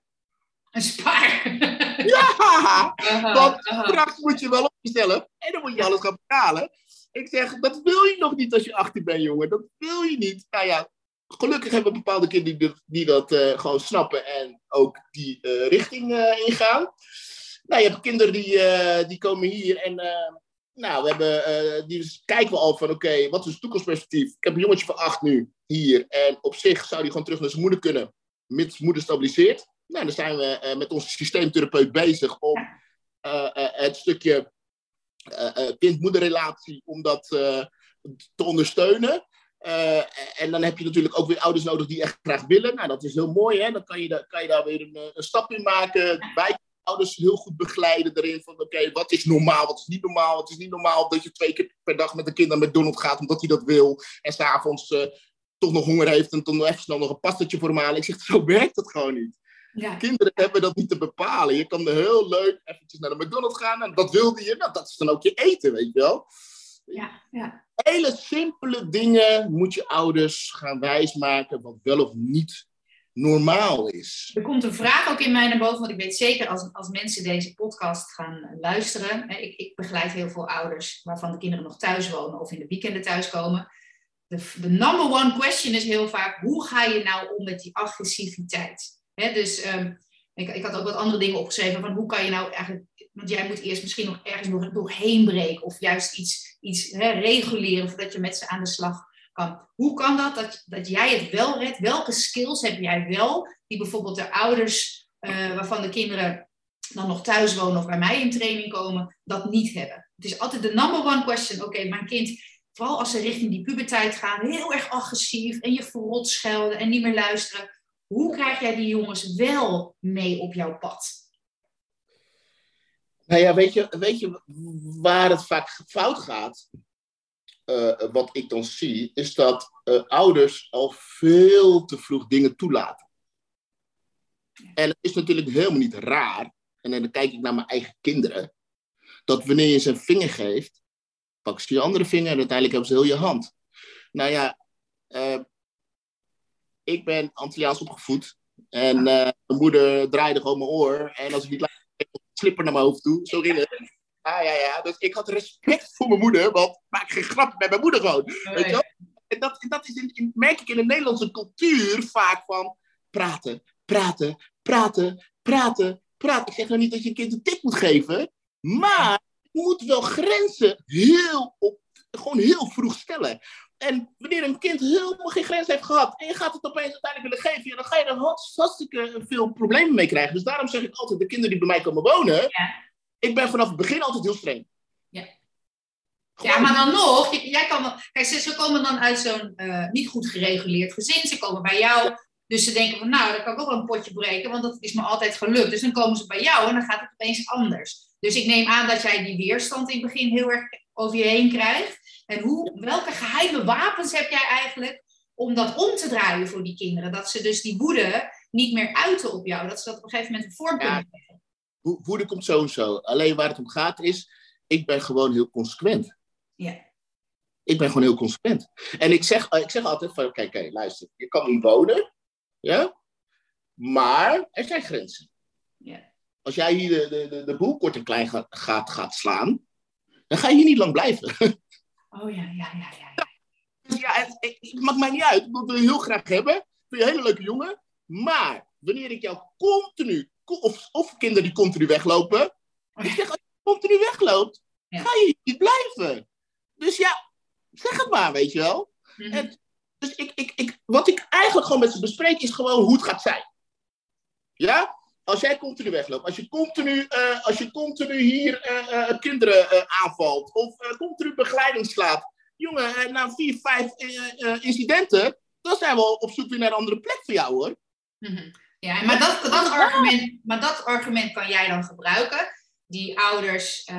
Een spaar. Ja! Want straks moet je wel op jezelf. En dan moet je alles gaan betalen. Ik zeg, dat wil je nog niet als je 18 bent, jongen. Dat wil je niet. Nou ja, gelukkig hebben we bepaalde kinderen die, dat- die dat eh, gewoon snappen. En ook die eh, richting eh, ingaan. Nou, je hebt kinderen die, die komen hier en... nou, we hebben, die kijken we al van, oké, wat is het toekomstperspectief? Ik heb een jongetje van acht nu hier. En op zich zou die gewoon terug naar zijn moeder kunnen, mits moeder stabiliseert. Nou, dan zijn we eh, met onze systeemtherapeut bezig om eh, eh, het stukje kind-moederrelatie, om dat te ondersteunen. En dan heb je natuurlijk ook weer ouders nodig die echt graag willen. Nou, dat is heel mooi, hè? Dan kan je, da- kan je daar weer een, een stap in maken. Wij ouders heel goed begeleiden erin van, oké, wat is normaal, wat is niet normaal. Het is niet normaal dat je twee keer per dag met een kind naar McDonald's gaat, omdat hij dat wil. En s'avonds eh toch nog honger heeft en dan nog even snel nog een pastatje voor hem halen. Ik zeg, zo werkt dat gewoon niet. Ja. Kinderen hebben dat niet te bepalen. Je kan er heel leuk eventjes naar de McDonald's gaan en dat wilde je. Nou, dat is dan ook je eten, weet je wel. Ja, ja. Hele simpele dingen moet je ouders gaan wijsmaken wat wel of niet normaal is. Er komt een vraag ook in mij naar boven, want ik weet zeker als, als mensen deze podcast gaan luisteren. hè, Ik, ik begeleid heel veel ouders waarvan de kinderen nog thuis wonen of in de weekenden thuiskomen. De, de number one question is heel vaak: hoe ga je nou om met die agressiviteit? Dus ehm, ik, ik had ook wat andere dingen opgeschreven van hoe kan je nou eigenlijk. Want jij moet eerst misschien nog ergens nog doorheen breken of juist iets, iets reguleren voordat je met ze aan de slag kan. Hoe kan dat, dat dat jij het wel redt? Welke skills heb jij wel die bijvoorbeeld de ouders eh, waarvan de kinderen dan nog thuis wonen of bij mij in training komen, dat niet hebben? Het is altijd de number one question. Oké, mijn kind, vooral als ze richting die puberteit gaan, heel erg agressief en je verrot schelden en niet meer luisteren. Hoe krijg jij die jongens wel mee op jouw pad? Nou ja, weet je, weet je waar het vaak fout gaat? Eh, wat ik dan zie, is dat eh, ouders al veel te vroeg dingen toelaten. En het is natuurlijk helemaal niet raar, en dan kijk ik naar mijn eigen kinderen, dat wanneer je ze een vinger geeft, pakken ze je andere vinger en uiteindelijk hebben ze heel je hand. Nou ja, eh, ik ben Antilliaans opgevoed en eh, mijn moeder draaide gewoon mijn oor. En als ik niet luisterde, slipper naar mijn hoofd toe. Zo ging het. Ja, ja, ja. Dus ik had respect voor mijn moeder, want maak geen grap met mijn moeder gewoon. Weet je wel? En dat, en dat is in, in, merk ik in de Nederlandse cultuur vaak van praten, praten, praten, praten, praten. Ik zeg nou niet dat je een kind een tik moet geven, maar je moet wel grenzen heel op, gewoon heel vroeg stellen. En wanneer een kind helemaal geen grens heeft gehad en je gaat het opeens uiteindelijk willen geven, dan ga je er hartst- hartstikke veel problemen mee krijgen. Dus daarom zeg ik altijd, de kinderen die bij mij komen wonen, Ja. ik ben vanaf het begin altijd heel streng. Ja. Gewoon- Ja, maar dan nog, jij kan wel, kijk, ze, ze komen dan uit zo'n eh, niet goed gereguleerd gezin. Ze komen bij jou, dus ze denken van, nou, dan kan ik ook wel een potje breken, want dat is me altijd gelukt. Dus dan komen ze bij jou en dan gaat het opeens anders. Dus ik neem aan dat jij die weerstand in het begin heel erg over je heen krijgt. En hoe, welke geheime wapens heb jij eigenlijk om dat om te draaien voor die kinderen? Dat ze dus die woede niet meer uiten op jou, dat ze dat op een gegeven moment een vorm Ja. kunnen geven. Wo- Woede komt zo en zo. Alleen waar het om gaat is, ik ben gewoon heel consequent. Ja. Ik ben gewoon heel consequent. En ik zeg, ik zeg altijd van, kijk, kijk, luister, je kan hier wonen, ja, maar er zijn grenzen. Ja. Als jij hier de, de, de, de boel kort en klein gaat, gaat, gaat slaan, dan ga je hier niet lang blijven. Oh ja, ja, ja, ja. ja. ja, het, het maakt mij niet uit. Ik wil je heel graag hebben. Ik vind je een hele leuke jongen. Maar wanneer ik jou continu, of, of kinderen die continu weglopen. Ik zeg, als je continu wegloopt, Ja. ga je hier niet blijven. Dus ja, zeg het maar, weet je wel. Mhm. En, dus ik, ik, ik, wat ik eigenlijk gewoon met ze bespreek, is gewoon hoe het gaat zijn. Ja? Als jij continu wegloopt, als je continu, eh, als je continu hier eh, eh, kinderen aanvalt, of continu begeleiding slaat. Jongen, na vier, vijf incidenten, dan zijn we op zoek weer naar een andere plek voor jou hoor. Mhm. Ja, maar dat, dat argument, maar dat argument kan jij dan gebruiken. Die ouders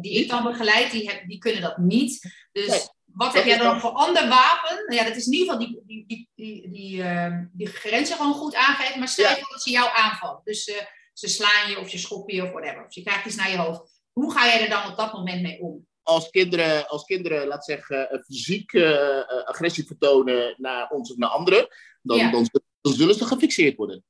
die ik dan begeleid, die, heb, die kunnen dat niet. Dus wat heb jij dan voor ander wapen? Nou ja, dat is in ieder geval die, die, die, die, die, eh, die grenzen gewoon goed aangeven. Maar stel je Ja. dat ze jou aanvallen. Dus eh, ze slaan je of ze schoppen je of whatever. Of je krijgt iets naar je hoofd. Hoe ga jij er dan op dat moment mee om? Als kinderen, als kinderen laat zeggen, fysiek eh, agressie vertonen naar ons of naar anderen, dan, Ja. dan, dan zullen ze gefixeerd worden.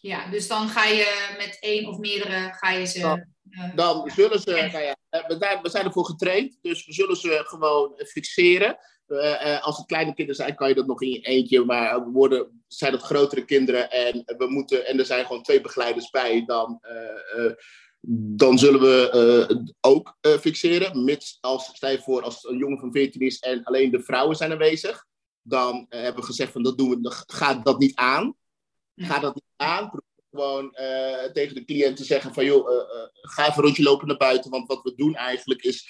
Ja, dus dan ga je met één of meerdere, ga je ze... Dan zullen ze, nou ja, eh, we, zijn, we zijn ervoor getraind, dus we zullen ze gewoon eh, fixeren. Eh, als het kleine kinderen zijn, kan je dat nog in je eentje, maar worden, zijn het grotere kinderen en, we moeten, en er zijn gewoon twee begeleiders bij, dan, dan zullen we ook fixeren. Mits als, stel je voor, als een jongen van 14 is en alleen de vrouwen zijn aanwezig, dan hebben we gezegd van dat doen we, gaat dat niet aan. Ga dat niet aan. Gewoon eh, tegen de cliënt te zeggen van joh, eh, eh, ga even een rondje lopen naar buiten. Want wat we doen eigenlijk is,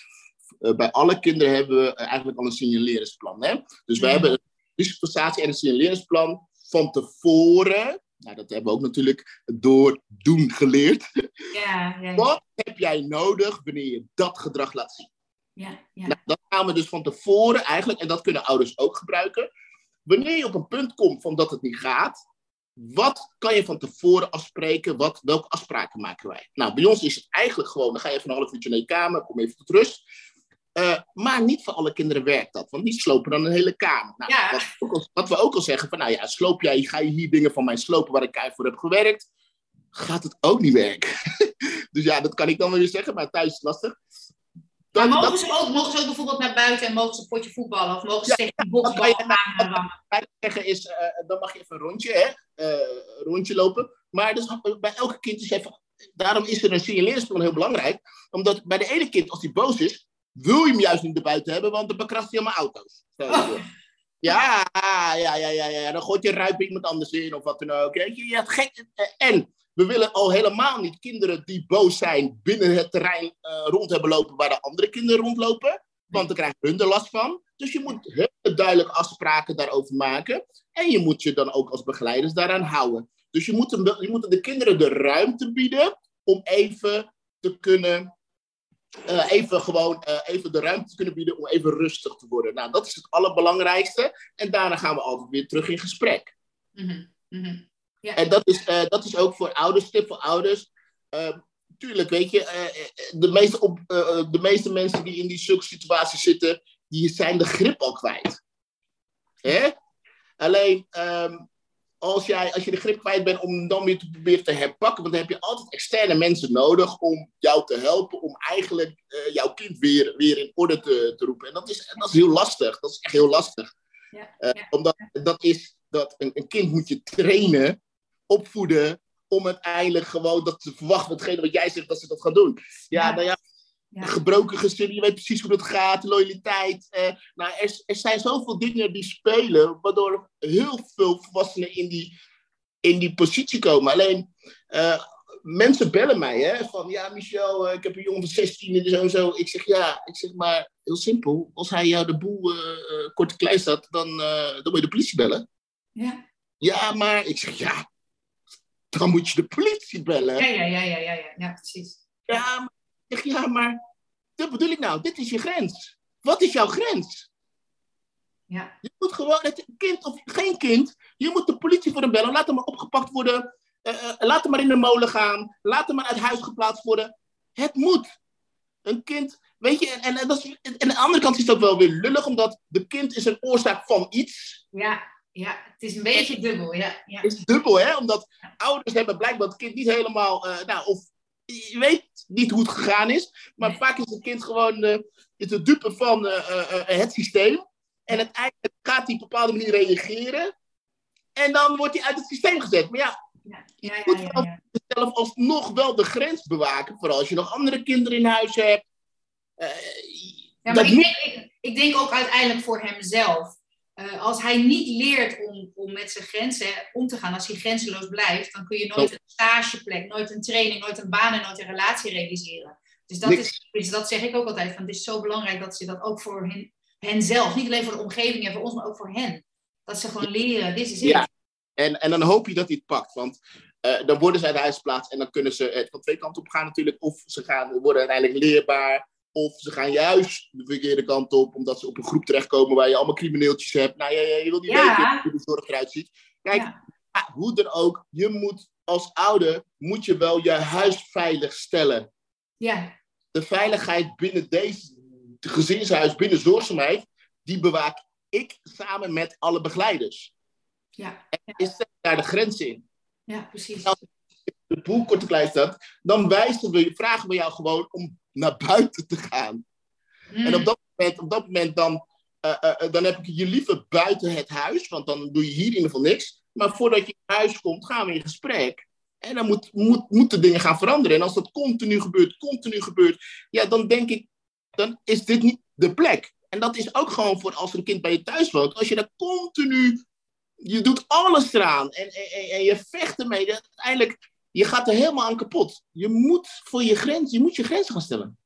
bij alle kinderen hebben we eigenlijk al een signaleringsplan. Hè? Dus we Mhm. hebben een risicopestatie en een signaleringsplan van tevoren. Nou, dat hebben we ook natuurlijk door doen geleerd. ja, ja, ja, Wat heb jij nodig wanneer je dat gedrag laat zien? ja, ja. Nou, dat gaan we dus van tevoren eigenlijk, en dat kunnen ouders ook gebruiken. Wanneer je op een punt komt van dat het niet gaat, wat kan je van tevoren afspreken? Wat, welke afspraken maken wij? Nou, bij ons is het eigenlijk gewoon, dan ga je even een half uurtje naar je kamer, kom even tot rust. Eh, maar niet voor alle kinderen werkt dat, want die slopen dan een hele kamer. Nou, Ja. wat, we ook al- wat we ook al zeggen, van nou ja, sloop jij, ga je hier dingen van mij slopen waar ik keihard voor heb gewerkt, gaat het ook niet werken. dus ja, dat kan ik dan wel weer zeggen, maar thuis is het lastig. Maar Dat- mogen dat- ze, ook, mogen ze ook bijvoorbeeld naar buiten en mogen ze een potje voetballen? Of mogen ze Ja, tegen die boksbal je- gaan rammen? wij zeggen is, eh, dan mag je even een rondje, hè? eh, rondje lopen. Maar dus, bij elke kind is even, daarom is er een signaleringsplan heel belangrijk. Omdat bij de ene kind, als hij boos is, wil je hem juist niet erbuiten hebben, want dan bekrast hij allemaal auto's. Je voor. Ja, ja, ja, ja, ja, dan gooit je ruip iemand anders in of wat dan ook. Je, ja, gek. Eh, En we willen al helemaal niet kinderen die boos zijn binnen het terrein eh, rond hebben lopen waar de andere kinderen rondlopen. Want dan krijgen hun er last van. Dus je moet heel duidelijk afspraken daarover maken. En je moet je dan ook als begeleiders daaraan houden. Dus je moet, hem, je moet de kinderen de ruimte bieden om even te kunnen. eh, even gewoon eh, even de ruimte te kunnen bieden om even rustig te worden. Nou, dat is het allerbelangrijkste. En daarna gaan we altijd weer terug in gesprek. Mhm. Ja. En dat is, eh, dat is ook voor ouders, tip voor ouders. Eh, tuurlijk, weet je, eh, eh, de, meeste op, de meeste mensen die in die zulke situaties zitten, die zijn de grip al kwijt. Hè? Alleen, ehm, als, jij, als je de grip kwijt bent om dan weer te proberen te herpakken, want dan heb je altijd externe mensen nodig om jou te helpen, om eigenlijk jouw kind weer, weer in orde te, te roepen. En dat is, dat is heel lastig. Dat is echt heel lastig. Ja, ja. Omdat dat is dat een, een kind moet je trainen, opvoeden, om uiteindelijk gewoon dat te verwachten, hetgene wat jij zegt, dat ze dat gaan doen. Ja, Ja. nou ja, Ja. gebroken gezin, je weet precies hoe dat gaat, loyaliteit. eh, nou, er, er zijn zoveel dingen die spelen, waardoor heel veel volwassenen in die, in die positie komen. Alleen, eh, mensen bellen mij, hè, van ja, Michel, eh, ik heb een jongen van 16 en zo en zo. Ik zeg ja, ik zeg maar, heel simpel, als hij jou de boel eh eh, korte klei staat, dan, dan moet je de politie bellen. Ja. Ja, maar ik zeg ja, dan moet je de politie bellen. Ja, ja, ja, ja, ja, ja, ja, precies. Ja, maar, zeg, ja, maar dat bedoel ik nou. Dit is je grens. Wat is jouw grens? Ja. Je moet gewoon, het kind of geen kind, je moet de politie voor hem bellen. Laat hem maar opgepakt worden. Eh, eh, laat hem maar in de molen gaan. Laat hem maar uit huis geplaatst worden. Het moet. Een kind, weet je, en, en, dat is, en aan de andere kant is het ook wel weer lullig, omdat de kind is een oorzaak van iets. Ja, ja, het is een beetje dubbel, ja. ja. is dubbel, hè? Omdat ouders hebben blijkbaar het kind niet helemaal, eh, nou, of je weet niet hoe het gegaan is, maar Nee. vaak is het kind gewoon uh, de dupe van uh, uh, het systeem. En uiteindelijk gaat hij op een bepaalde manier reageren. En dan wordt hij uit het systeem gezet. Maar ja, Ja, ja, je moet zelf alsnog wel de grens bewaken. Vooral als je nog andere kinderen in huis hebt. Eh, Ja, maar ik moet- denk, ik, ik denk ook uiteindelijk voor hemzelf. Eh, als hij niet leert om, om met zijn grenzen om te gaan, als hij grenzeloos blijft, dan kun je nooit een stageplek, nooit een training, nooit een baan en nooit een relatie realiseren. Dus dat, Niks. is, dus dat zeg ik ook altijd, van het is zo belangrijk dat ze dat ook voor hen, hen zelf, niet alleen voor de omgeving en voor ons, maar ook voor hen. Dat ze gewoon leren, dit is het. Ja. En, en dan hoop je dat hij het pakt. Want eh, dan worden ze uit huis geplaatst en dan kunnen ze het van twee kanten op gaan natuurlijk. Of ze gaan, worden uiteindelijk leerbaar. Of ze gaan juist de verkeerde kant op, omdat ze op een groep terechtkomen waar je allemaal crimineeltjes hebt. Nou, ja, ja, je wil niet Ja. weten hoe de zorg eruit ziet. Kijk, Ja. ah, hoe dan ook, je moet als ouder, moet je wel je huis veilig stellen. Ja, De veiligheid binnen deze gezinshuis, binnen zorgzaamheid, die bewaak ik samen met alle begeleiders. ja, Is daar de grens in? ja, precies. De boel kort en klein staat, dan wijzen we, vragen we jou gewoon om naar buiten te gaan. Mm. En op dat moment, op dat moment dan, eh, eh, eh, dan heb ik je liever buiten het huis, want dan doe je hier in ieder geval niks. Maar voordat je in huis komt, gaan we in gesprek. En dan moet, moet, moeten dingen gaan veranderen. En als dat continu gebeurt, continu gebeurt, ja, dan denk ik, dan is dit niet de plek. En dat is ook gewoon voor als er een kind bij je thuis woont. Als je daar continu, je doet alles eraan en, en, en- je vecht ermee, uiteindelijk, je gaat er helemaal aan kapot. Je moet voor je grens, je moet je grenzen gaan stellen.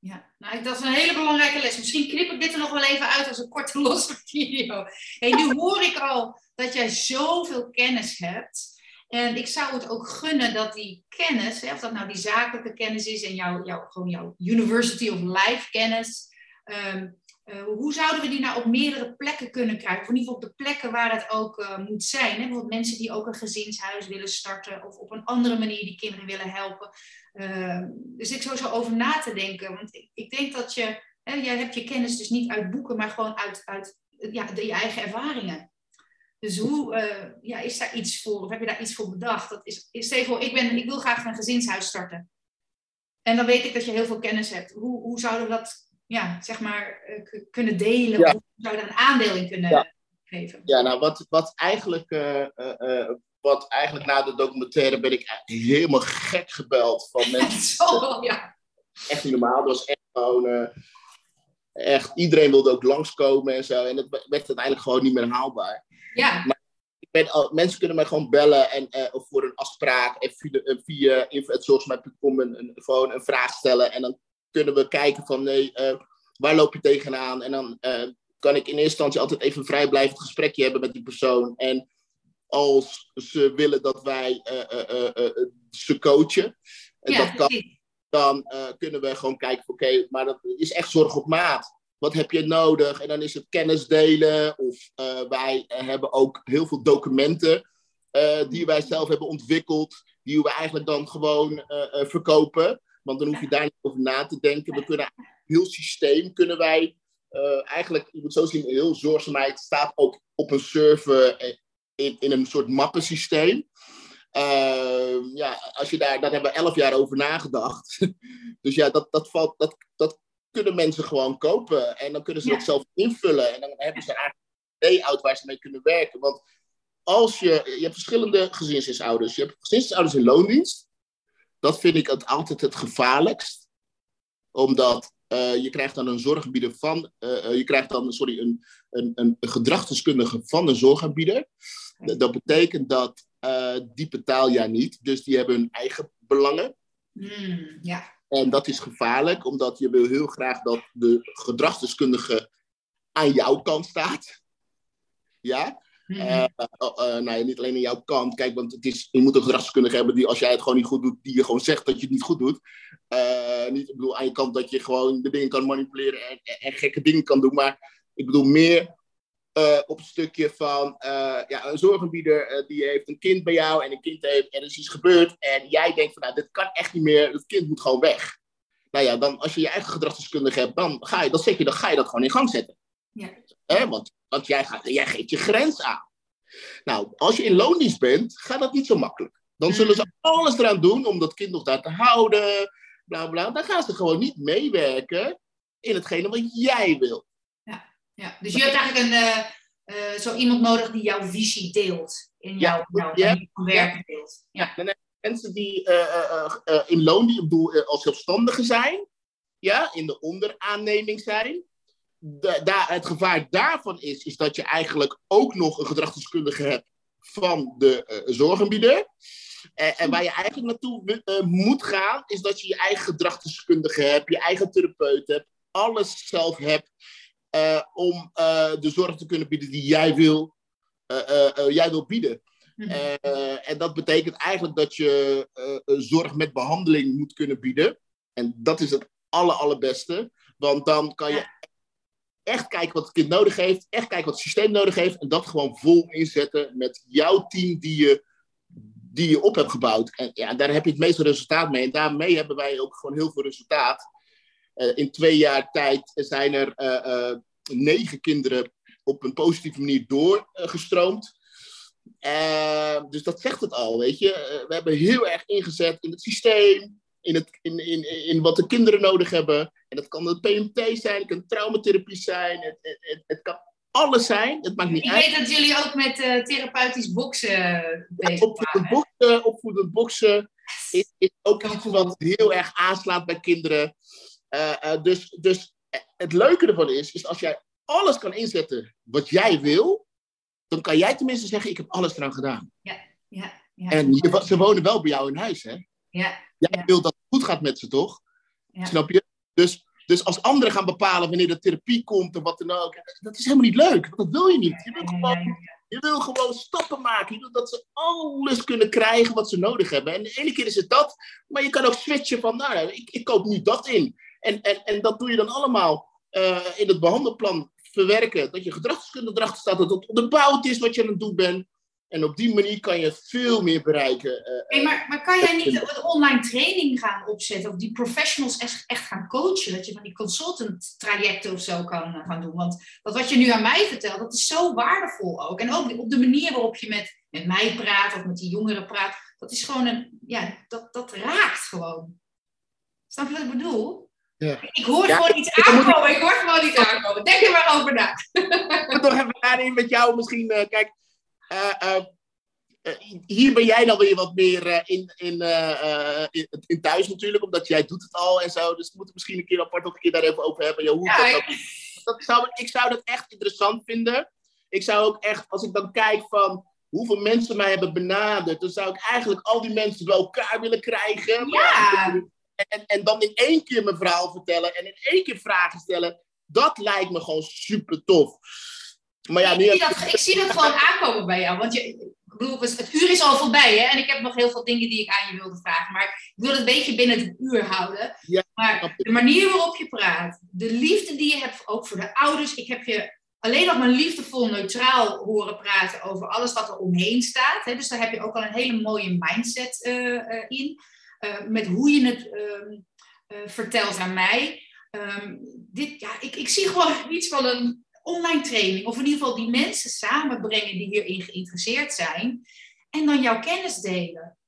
Ja, nou, ik- dat is een hele belangrijke les. Misschien knip ik dit er nog wel even uit als een korte losse video. Hey, nu hoor ik al dat jij zoveel kennis hebt. En ik zou het ook gunnen dat die kennis, hè, of dat nou die zakelijke kennis is en jouw, jouw, gewoon jouw University of Life kennis. ehm, eh, hoe zouden we die nou op meerdere plekken kunnen krijgen? Of in ieder geval op de plekken waar het ook eh, moet zijn. Hè? Bijvoorbeeld mensen die ook een gezinshuis willen starten of op een andere manier die kinderen willen helpen. Ehm, dus ik zo over na te denken. Want ik, ik denk dat je, hè, jij hebt je kennis dus niet uit boeken, maar gewoon uit, uit ja, de, je eigen ervaringen. Dus hoe, eh, ja, is daar iets voor? Of heb je daar iets voor bedacht? Dat is, is, voor, ik, ben, ik wil graag een gezinshuis starten. En dan weet ik dat je heel veel kennis hebt. Hoe, hoe zouden we dat, ja, zeg maar, eh, kunnen delen? Ja. Of zou daar een aandeel in kunnen Ja. geven? Ja, nou, wat, wat, eigenlijk, eh, eh, wat eigenlijk na de documentaire ben ik helemaal gek gebeld van mensen. Zo, ja. Echt niet normaal. Dat was echt gewoon. echt, iedereen wilde ook langskomen en zo. En het werd uiteindelijk gewoon niet meer haalbaar. Ja, Ik ben al, mensen kunnen mij gewoon bellen en, of voor een afspraak en via, via info.zorgsmij.com een, een, gewoon een vraag stellen. En dan kunnen we kijken van nee, eh, waar loop je tegenaan? En dan eh, kan ik in eerste instantie altijd even een vrijblijvend gesprekje hebben met die persoon. En als ze willen dat wij eh, ze coachen, en ja dat kan dan kunnen we gewoon kijken, van, oké, maar dat is echt zorg op maat. Wat heb je nodig? En dan is het kennis delen. Of wij hebben ook heel veel documenten die wij zelf hebben ontwikkeld. Die we eigenlijk dan gewoon verkopen. Want dan hoef je daar niet over na te denken. We kunnen heel systeem kunnen wij eh, eigenlijk, je moet zo zien, heel zorgzaamheid staat ook op een server eh, in, in een soort mappensysteem. Ehm, ja, als je daar, daar hebben we elf jaar over nagedacht. dus ja, dat, dat, valt, dat, dat kunnen mensen gewoon kopen. En dan kunnen ze Ja. dat zelf invullen. En dan hebben ze eigenlijk een layout waar ze mee kunnen werken. Want als je, je hebt verschillende gezinsouders. Je hebt gezinsouders in loondienst. Dat vind ik het altijd het gevaarlijkst. Omdat eh, je krijgt dan een zorgaanbieder van, eh, eh, je krijgt dan, sorry, een, een, een gedragsdeskundige van een zorgaanbieder. D- Dat betekent dat die betaal jij niet. Dus die hebben hun eigen belangen. Hmm, ja. En dat is gevaarlijk, omdat je wil heel graag dat de gedragsdeskundige aan jouw kant staat. Ja? Hmm. Eh, eh, eh, nou ja, niet alleen aan jouw kant. Kijk, want het is, je moet een gedragsdeskundige hebben die, als jij het gewoon niet goed doet, die je gewoon zegt dat je het niet goed doet. Eh, niet, ik bedoel, aan je kant dat je gewoon de dingen kan manipuleren en, en, en gekke dingen kan doen. Maar ik bedoel meer op het stukje van ja, een zorgaanbieder eh, die heeft een kind bij jou en een kind heeft, er is iets gebeurd. En jij denkt van, nou, dit kan echt niet meer, het kind moet gewoon weg. Nou ja, dan als je je eigen gedragsdeskundige hebt, dan ga je, dan zeg je, dan ga je dat gewoon in gang zetten. Ja. Hè? Want, want jij, gaat, jij geeft je grens aan. Nou, als je in loondienst bent, gaat dat niet zo makkelijk. Dan zullen ze alles eraan doen om dat kind nog daar te houden. Bla bla. Dan gaan ze gewoon niet meewerken in hetgene wat jij wil. Ja. ja. Dus je hebt eigenlijk een, uh, zo iemand nodig die jouw visie deelt. In jouw, ja, jouw werk deelt. Ja. mensen die in loon, die bedoel, als zelfstandigen zijn, ja, in de onderaanneming zijn. Daar, het gevaar daarvan is, is dat je eigenlijk ook nog een gedragsdeskundige hebt van de zorgaanbieder. Uh, en waar je eigenlijk naartoe uh, moet gaan, is dat je je eigen gedragsdeskundige hebt, je eigen therapeut hebt, alles zelf hebt om de zorg te kunnen bieden die jij wil, jij wil bieden. Mm en dat betekent eigenlijk dat je zorg met behandeling moet kunnen bieden. En dat is het aller, allerbeste. Want dan kan je echt kijken wat het kind nodig heeft, echt kijken wat het systeem nodig heeft. En dat gewoon vol inzetten met jouw team die je die je op hebt gebouwd. En ja, daar heb je het meeste resultaat mee. En daarmee hebben wij ook gewoon heel veel resultaat. Uh, in twee jaar tijd zijn er uh, uh, negen kinderen op een positieve manier doorgestroomd. dus dat zegt het al, weet je. we hebben heel erg ingezet in het systeem, in, het, in, in, in wat de kinderen nodig hebben. En dat kan het PMT zijn, het kan traumatherapie zijn, het, het, het kan alles zijn. Het maakt niet ik uit. weet dat jullie ook met uh, therapeutisch boksen bezig opvoedend Boksen, opvoedend boksen is, is ook iets wat heel erg aanslaat bij kinderen. Uh, uh, dus, dus het leuke ervan is, is als jij alles kan inzetten wat jij wil, dan kan jij tenminste zeggen, ik heb alles eraan gedaan. Ja, ja. ja. En je, ze wonen wel bij jou in huis, hè? Ja. Jij ja. wil dat het goed gaat met ze, toch? Ja. Snap je? Dus dus als anderen gaan bepalen wanneer de therapie komt en wat dan ook, dat is helemaal niet leuk. Dat wil je niet. Je wil gewoon, je wil gewoon stappen maken. Je wil dat ze alles kunnen krijgen wat ze nodig hebben. En de ene keer is het dat, maar je kan ook switchen van, nou, ik, ik koop nu dat in. En, en, en dat doe je dan allemaal uh, in het behandelplan verwerken. Dat je gedragskunde erachter staat, dat het onderbouwd is wat je aan het doen bent. En op die manier kan je veel meer bereiken. Uh, hey, maar, maar kan jij niet een online training gaan opzetten of die professionals echt, echt gaan coachen? Dat je van die consultant trajecten of zo kan uh, gaan doen? Want dat wat je nu aan mij vertelt, dat is zo waardevol ook. En ook op de manier waarop je met, met mij praat of met die jongeren praat, dat is gewoon een, ja, dat, dat raakt gewoon. Snap je wat ik bedoel? Ja. Ik hoor ja, gewoon iets aankomen, ik hoor gewoon iets aankomen. Denk er maar over na. Ik moet nog even nadenken met jou misschien, uh, kijk hier ben jij dan weer wat meer in, in, in, in, thuis natuurlijk, omdat jij doet het al en zo. Dus we moeten misschien een keer apart nog een keer daar even over hebben. Ja, hoe ja, dat, dat, zou, ik zou dat echt interessant vinden. Ik zou ook echt, als ik dan kijk van hoeveel mensen mij hebben benaderd, dan zou ik eigenlijk al die mensen bij elkaar willen krijgen. Ja. En, en, en dan in één keer mijn verhaal vertellen en in één keer vragen stellen. Dat lijkt me gewoon super tof. Maar ja, ik, zie dat, ik zie dat gewoon aankomen bij jou. Want je, ik bedoel, het uur is al voorbij, hè? En ik heb nog heel veel dingen die ik aan je wilde vragen. Maar ik wil het een beetje binnen het uur houden. Ja, maar de manier waarop je praat, de liefde die je hebt, ook voor de ouders. Ik heb je alleen nog maar liefdevol, neutraal horen praten over alles wat er omheen staat. Hè? Dus daar heb je ook al een hele mooie mindset uh, uh, in. Uh, met hoe je het ehm, vertelt aan mij. Um, dit, ja, ik, ik zie gewoon iets van een online training, of in ieder geval die mensen samenbrengen die hierin geïnteresseerd zijn, en dan jouw kennis delen.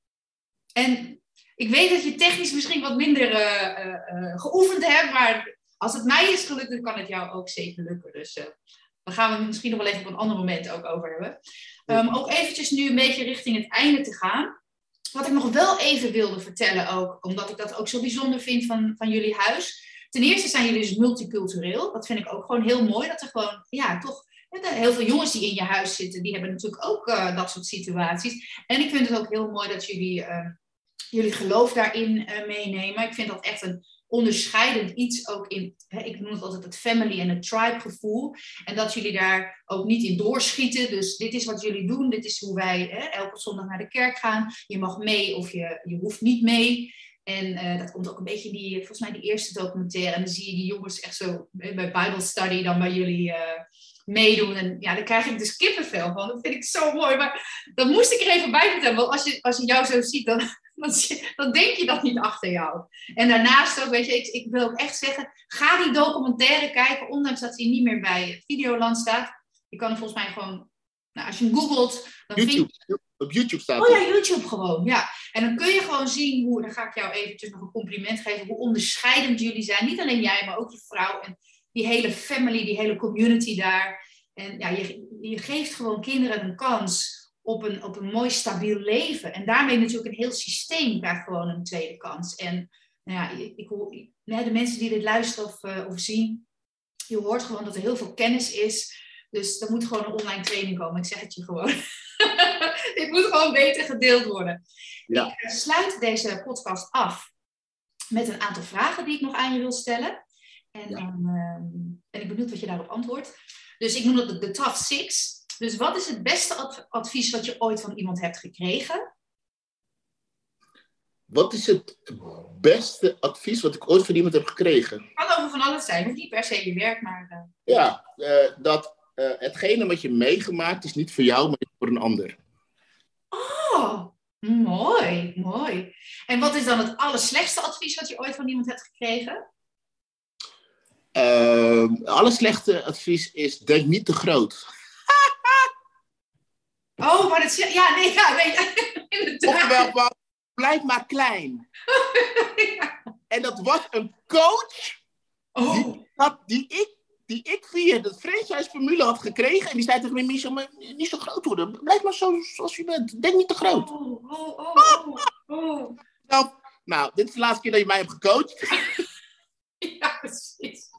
En ik weet dat je technisch misschien wat minder uh, uh, uh, geoefend hebt, maar als het mij is gelukt, dan kan het jou ook zeker lukken. Dus daar gaan we het misschien nog wel even op een ander moment ook over hebben. Um, ook eventjes nu een beetje richting het einde te gaan. Wat ik nog wel even wilde vertellen ook, omdat ik dat ook zo bijzonder vind van, van jullie huis. Ten eerste zijn jullie dus multicultureel. Dat vind ik ook gewoon heel mooi. Dat er gewoon, ja, toch heel veel jongens die in je huis zitten, die hebben natuurlijk ook uh, dat soort situaties. En ik vind het ook heel mooi dat jullie, uh, jullie geloof daarin uh, meenemen. Ik vind dat echt een onderscheidend iets ook in, hè, ik noem het altijd het family en het tribe gevoel. En dat jullie daar ook niet in doorschieten. Dus dit is wat jullie doen, dit is hoe wij hè, elke zondag naar de kerk gaan. Je mag mee of je, je hoeft niet mee. En uh, dat komt ook een beetje in die, volgens mij die eerste documentaire. En dan zie je die jongens echt zo bij Bible Study dan bij jullie uh, meedoen. En ja, daar krijg ik dus kippenvel van. Dat vind ik zo mooi. Maar dat moest ik er even bij vertellen. Want als je, als je jou zo ziet, dan, dan, dan denk je dat niet achter jou. En daarnaast ook, weet je, ik, ik wil ook echt zeggen, ga die documentaire kijken. Ondanks dat hij niet meer bij Videoland staat. Je kan hem volgens mij gewoon, nou, als je hem googelt, dan YouTube. vind je... Op YouTube staat Oh ja, YouTube gewoon, ja. En dan kun je gewoon zien hoe, dan ga ik jou eventjes nog een compliment geven, hoe onderscheidend jullie zijn. Niet alleen jij, maar ook je vrouw. En die hele family, die hele community daar. En ja, je, je geeft gewoon kinderen een kans op een, op een mooi stabiel leven. En daarmee natuurlijk een heel systeem krijgt gewoon een tweede kans. En nou ja, ik, hoor, de mensen die dit luisteren of, uh, of zien, je hoort gewoon dat er heel veel kennis is. Dus er moet gewoon een online training komen. Ik zeg het je gewoon. Dit moet gewoon beter gedeeld worden. Ja. Ik eh, sluit deze podcast af met een aantal vragen die ik nog aan je wil stellen. En dan uh, ben ik benieuwd wat je daarop antwoordt. Dus ik noem dat de, Tough Six. Dus wat is het beste advies wat je ooit van iemand hebt gekregen? Wat is het beste advies wat ik ooit van iemand heb gekregen? Het kan over van alles zijn, niet per se je werk, maar... Uh... Ja, uh, dat uh, hetgene wat je meegemaakt is niet voor jou, maar voor een ander. Oh, mooi, mooi. En wat is dan het allerslechtste advies wat je ooit van iemand hebt gekregen? Uh, alle slechte advies is, denk niet te groot. oh, maar dat... Ja, nee, ja, nee, Oftewel, blijf maar klein. ja. En dat was een coach oh. die, die ik die ik via de franchise-formule had gekregen. En die zei tegen mij, Michel, maar niet zo groot worden. Blijf maar zo zoals je bent. Denk niet te groot. Oh, oh, oh, oh. Nou, nou, dit is de laatste keer dat je mij hebt gecoacht. ja, precies.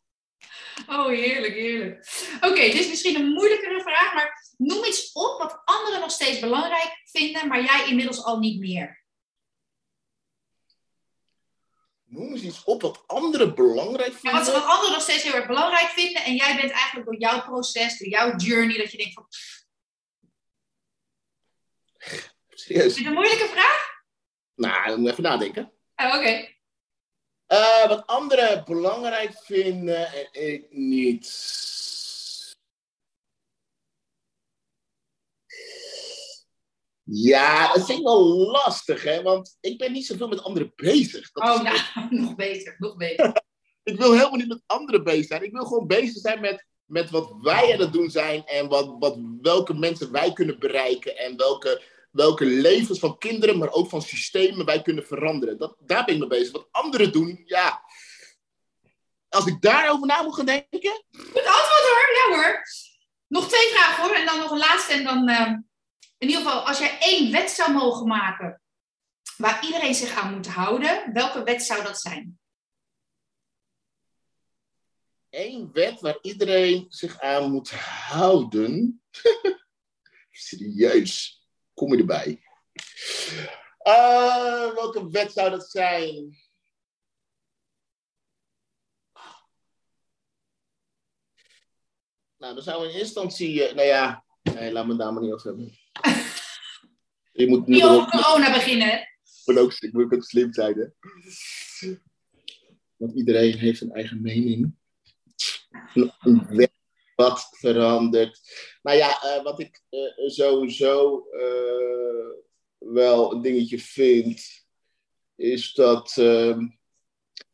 Oh, heerlijk, heerlijk. Oké, dit is misschien een moeilijkere vraag, maar noem iets op wat anderen nog steeds belangrijk vinden, maar jij inmiddels al niet meer. Noem eens iets op wat anderen belangrijk vinden. Ja, wat, wat anderen nog steeds heel erg belangrijk vinden. En jij bent eigenlijk door jouw proces, door jouw journey, dat je denkt van... Serieus? Is dit een moeilijke vraag? Nou, dan moet even nadenken. Oh, oké. Uh, wat anderen belangrijk vinden en ik niet. Ja, dat vind ik wel lastig, hè? Want ik ben niet zoveel met anderen bezig. Dat oh, nou, nog beter, nog beter. ik wil helemaal niet met anderen bezig zijn. Ik wil gewoon bezig zijn met, met wat wij aan het doen zijn en wat, wat, welke mensen wij kunnen bereiken en welke, welke levens van kinderen, maar ook van systemen wij kunnen veranderen. Dat, daar ben ik mee bezig. Wat anderen doen, ja. Als ik daarover na moet gaan denken. Goed antwoord hoor, ja hoor. Nog twee vragen hoor, en dan nog een laatste en dan. Uh in ieder geval, als jij één wet zou mogen maken waar iedereen zich aan moet houden, welke wet zou dat zijn? Eén wet waar iedereen zich aan moet houden. Serieus, kom je erbij? Uh, welke wet zou dat zijn? Nou, dan we in instantie, uh, nou ja, nee, laat me daar maar niet over hebben. Je moet niet over corona beginnen. Moet ook, ik moet ook slim zijn, hè? Want iedereen heeft een eigen mening. Wat verandert. Nou ja, uh, wat ik uh, sowieso uh, wel een dingetje vind, is dat, ehm,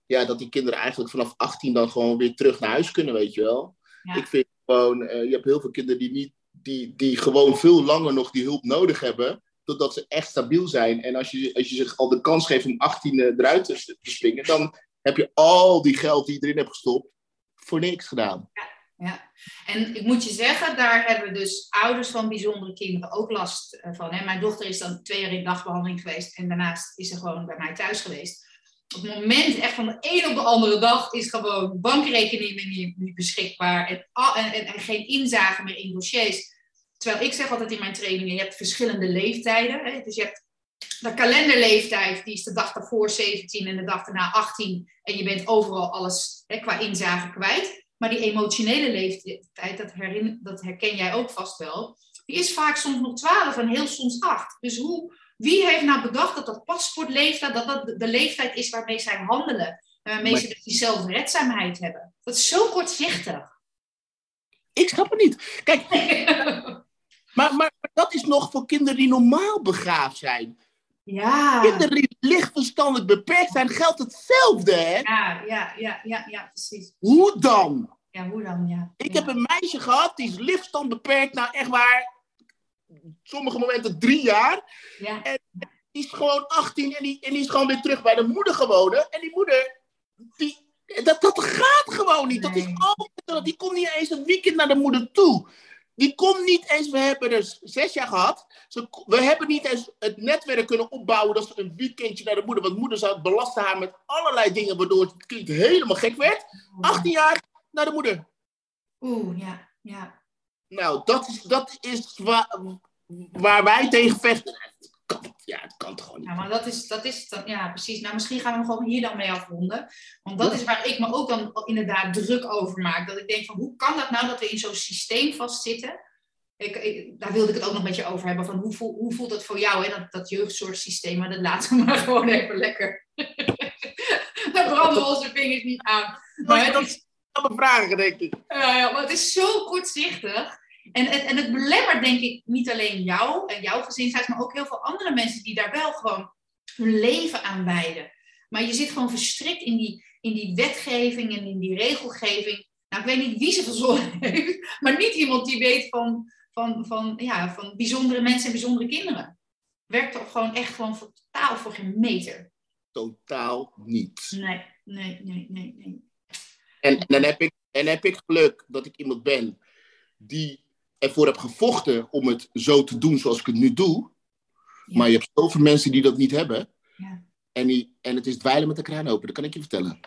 ja, dat die kinderen eigenlijk vanaf 18 dan gewoon weer terug naar huis kunnen, weet je wel. Ja. Ik vind gewoon, je hebt heel veel kinderen die niet die, die gewoon veel langer nog die hulp nodig hebben, totdat ze echt stabiel zijn. En als je, als je zich al de kans geeft om 18 eruit te, te springen, dan heb je al die geld die je erin hebt gestopt voor niks gedaan. Ja, ja. en ik moet je zeggen, daar hebben dus ouders van bijzondere kinderen ook last eh, van. Hè? Mijn dochter is dan twee jaar in dagbehandeling geweest en daarnaast is ze gewoon bij mij thuis geweest. Op het moment, echt van de een op de andere dag, is gewoon bankrekening niet, beschikbaar en, en, en, geen inzage meer in dossiers. Terwijl ik zeg altijd in mijn trainingen, je hebt verschillende leeftijden. Hè? Dus je hebt de kalenderleeftijd, die is de dag daarvoor 17 en de dag daarna 18. En je bent overal alles hè, qua inzage kwijt. Maar die emotionele leeftijd, dat, dat herken jij ook vast wel, die is vaak soms nog 12 en heel soms 8. Dus hoe, wie heeft nou bedacht dat dat paspoortleeftijd, dat dat de leeftijd is waarmee zij handelen? Waarmee ze dus die zelfredzaamheid hebben. Dat is zo kortzichtig. Ik snap het niet. Kijk, maar, maar dat is nog voor kinderen die normaal begaafd zijn. Ja. Kinderen die lichtverstandelijk beperkt zijn, geldt hetzelfde, hè? Ja, ja, ja, ja, ja precies. Hoe dan? Ja, hoe dan, ja. Ik heb een meisje gehad, die is lichtstand beperkt, nou echt waar, sommige momenten drie jaar. Ja. En die is gewoon 18 en die, en die is gewoon weer terug bij de moeder gewonnen. En die moeder, die, Dat, dat gaat gewoon niet. Dat is altijd, die komt niet eens een weekend naar de moeder toe. Die komt niet eens, we hebben er zes jaar gehad. Ze, we hebben niet eens het netwerk kunnen opbouwen dat ze een weekendje naar de moeder. Want moeder zou belasten haar met allerlei dingen, waardoor het kind helemaal gek werd. 18 jaar naar de moeder. Oeh, ja, ja. Nou, dat is, dat is waar, waar wij tegen vechten. Kan, ja, het kan toch gewoon niet. Ja, maar dat is, dat is dan, ja, precies. Nou, misschien gaan we hem gewoon hier dan mee afronden. Want dat is waar ik me ook dan inderdaad druk over maak. Dat ik denk van, hoe kan dat nou dat we in zo'n systeem vastzitten? Ik, ik- daar wilde ik het ook nog met je over hebben. Van hoe, voel, hoe voelt dat voor jou, hè? Dat, dat jeugdzorgsysteem? Maar dat laten we maar gewoon even lekker. Daar branden we onze vingers niet aan. Maar het is, Alle vragen, denk ik. ja, ja, maar het is zo kortzichtig. En, en, en het belemmert, denk ik, niet alleen jou en jouw gezinshuis, maar ook heel veel andere mensen die daar wel gewoon hun leven aan wijden. Maar je zit gewoon verstrikt in die, in die wetgeving en in die regelgeving. Nou, ik weet niet wie ze verzonnen heeft, maar niet iemand die weet van, van, van, ja, van bijzondere mensen en bijzondere kinderen. Werkt toch gewoon echt gewoon voor, totaal voor geen meter. Totaal niet. Nee, nee, nee, nee, nee. En, en, dan heb ik, en heb ik geluk dat ik iemand ben die ervoor heb gevochten om het zo te doen zoals ik het nu doe. Ja. Maar je hebt zoveel mensen die dat niet hebben. Ja. En, die, en het is dweilen met de kraan open, dat kan ik je vertellen.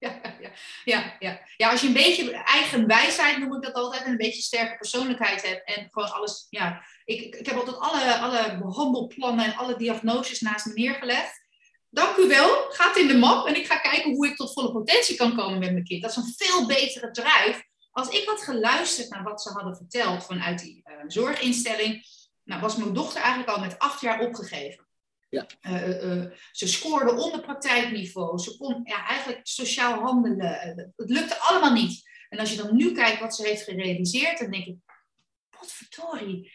Ja, ja, ja, ja. ja, als je een beetje eigen wijsheid, noem ik dat altijd, en een beetje sterke persoonlijkheid hebt en gewoon alles, ja. Ik, ik, ik heb altijd alle, alle behandelplannen en alle diagnoses naast me neergelegd. Dank u wel, gaat in de map en ik ga kijken hoe ik tot volle potentie kan komen met mijn kind. Dat is een veel betere drive. Als ik had geluisterd naar wat ze hadden verteld vanuit die eh, zorginstelling, nou, was mijn dochter eigenlijk al met acht jaar opgegeven. Ja. Eh, eh, ze scoorde onder praktijkniveau. Ze kon ja, eigenlijk sociaal handelen. Het lukte allemaal niet. En als je dan nu kijkt wat ze heeft gerealiseerd, dan denk ik, potverdorie.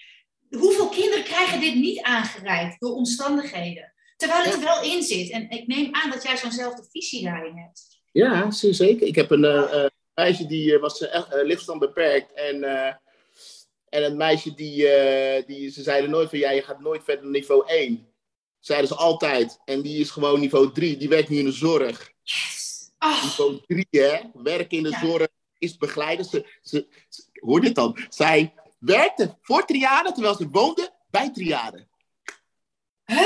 Hoeveel kinderen krijgen dit niet aangereikt door omstandigheden? Terwijl het er wel in zit. En ik neem aan dat jij zo'nzelfde visie daarin hebt. Ja, zeer zeker. Ik heb een eh, eh, meisje die eh, was uh, lichtstand beperkt. En, en een meisje die, die, ze zeiden nooit van, ja, je gaat nooit verder dan niveau 1. Zeiden ze altijd. En die is gewoon niveau 3. Die werkt nu in de zorg. Yes! Oh, Niveau 3, hè. Werken in de Ja. zorg is begeleiden. Ze, ze, ze- hoor dit dan. Zij werkte voor triade terwijl ze woonde bij triade. Hè?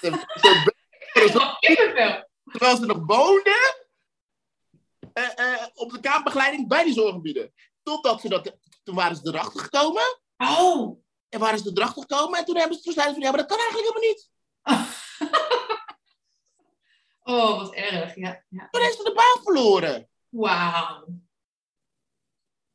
Ze, ze terwijl ze nog woonde eh, eh, op de kamerbegeleiding bij die zorggebieden. Totdat ze dat, toen waren ze erachter gekomen. Oh. En waren ze erachter gekomen. En toen hebben ze toen zeiden ze van, ja, maar dat kan eigenlijk helemaal niet. Oh, wat erg. Ja, ja. Toen heeft ze de baan verloren. Wauw.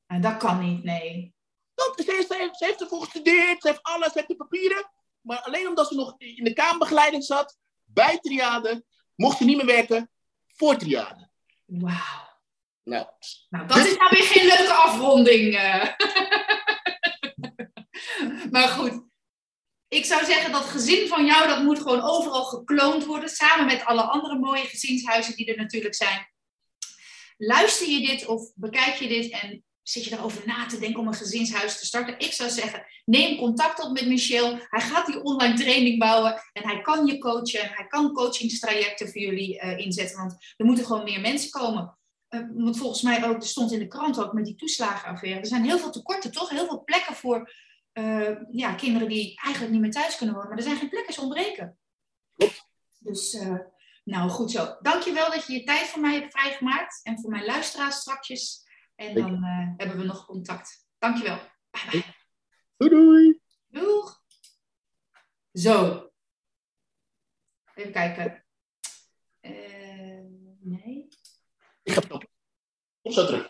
Nou, dat kan niet, nee. Dat, ze, heeft, ze, heeft, ze heeft ervoor gestudeerd, ze heeft alles, ze heeft de papieren. Maar alleen omdat ze nog in de kamerbegeleiding zat, bij triade, mocht ze niet meer werken voor triade. Wauw. Nou, Nou, dat is nou weer geen leuke afronding. eh. maar goed. Ik zou zeggen dat gezin van jou, dat moet gewoon overal gekloond worden. Samen met alle andere mooie gezinshuizen die er natuurlijk zijn. Luister je dit of bekijk je dit en zit je erover na te denken om een gezinshuis te starten? Ik zou zeggen, neem contact op met Michel. Hij gaat die online training bouwen en hij kan je coachen. Hij kan coachingstrajecten voor jullie eh, inzetten, want er moeten gewoon meer mensen komen. Uh, want volgens mij ook, er stond in de krant ook met die toeslagenaffaire. Er zijn heel veel tekorten, toch? Heel veel plekken voor uh, ja, kinderen die eigenlijk niet meer thuis kunnen wonen. Maar er zijn geen plekken, ze ontbreken. Dus, nou goed zo. Dankjewel dat je je tijd voor mij hebt vrijgemaakt. En voor mijn luisteraars strakjes. En dan uh, hebben we nog contact. Dankjewel. Bye bye. Doei doei. Doeg. Zo. Even kijken. Uh, nee. Ik heb het op. Op zo terug.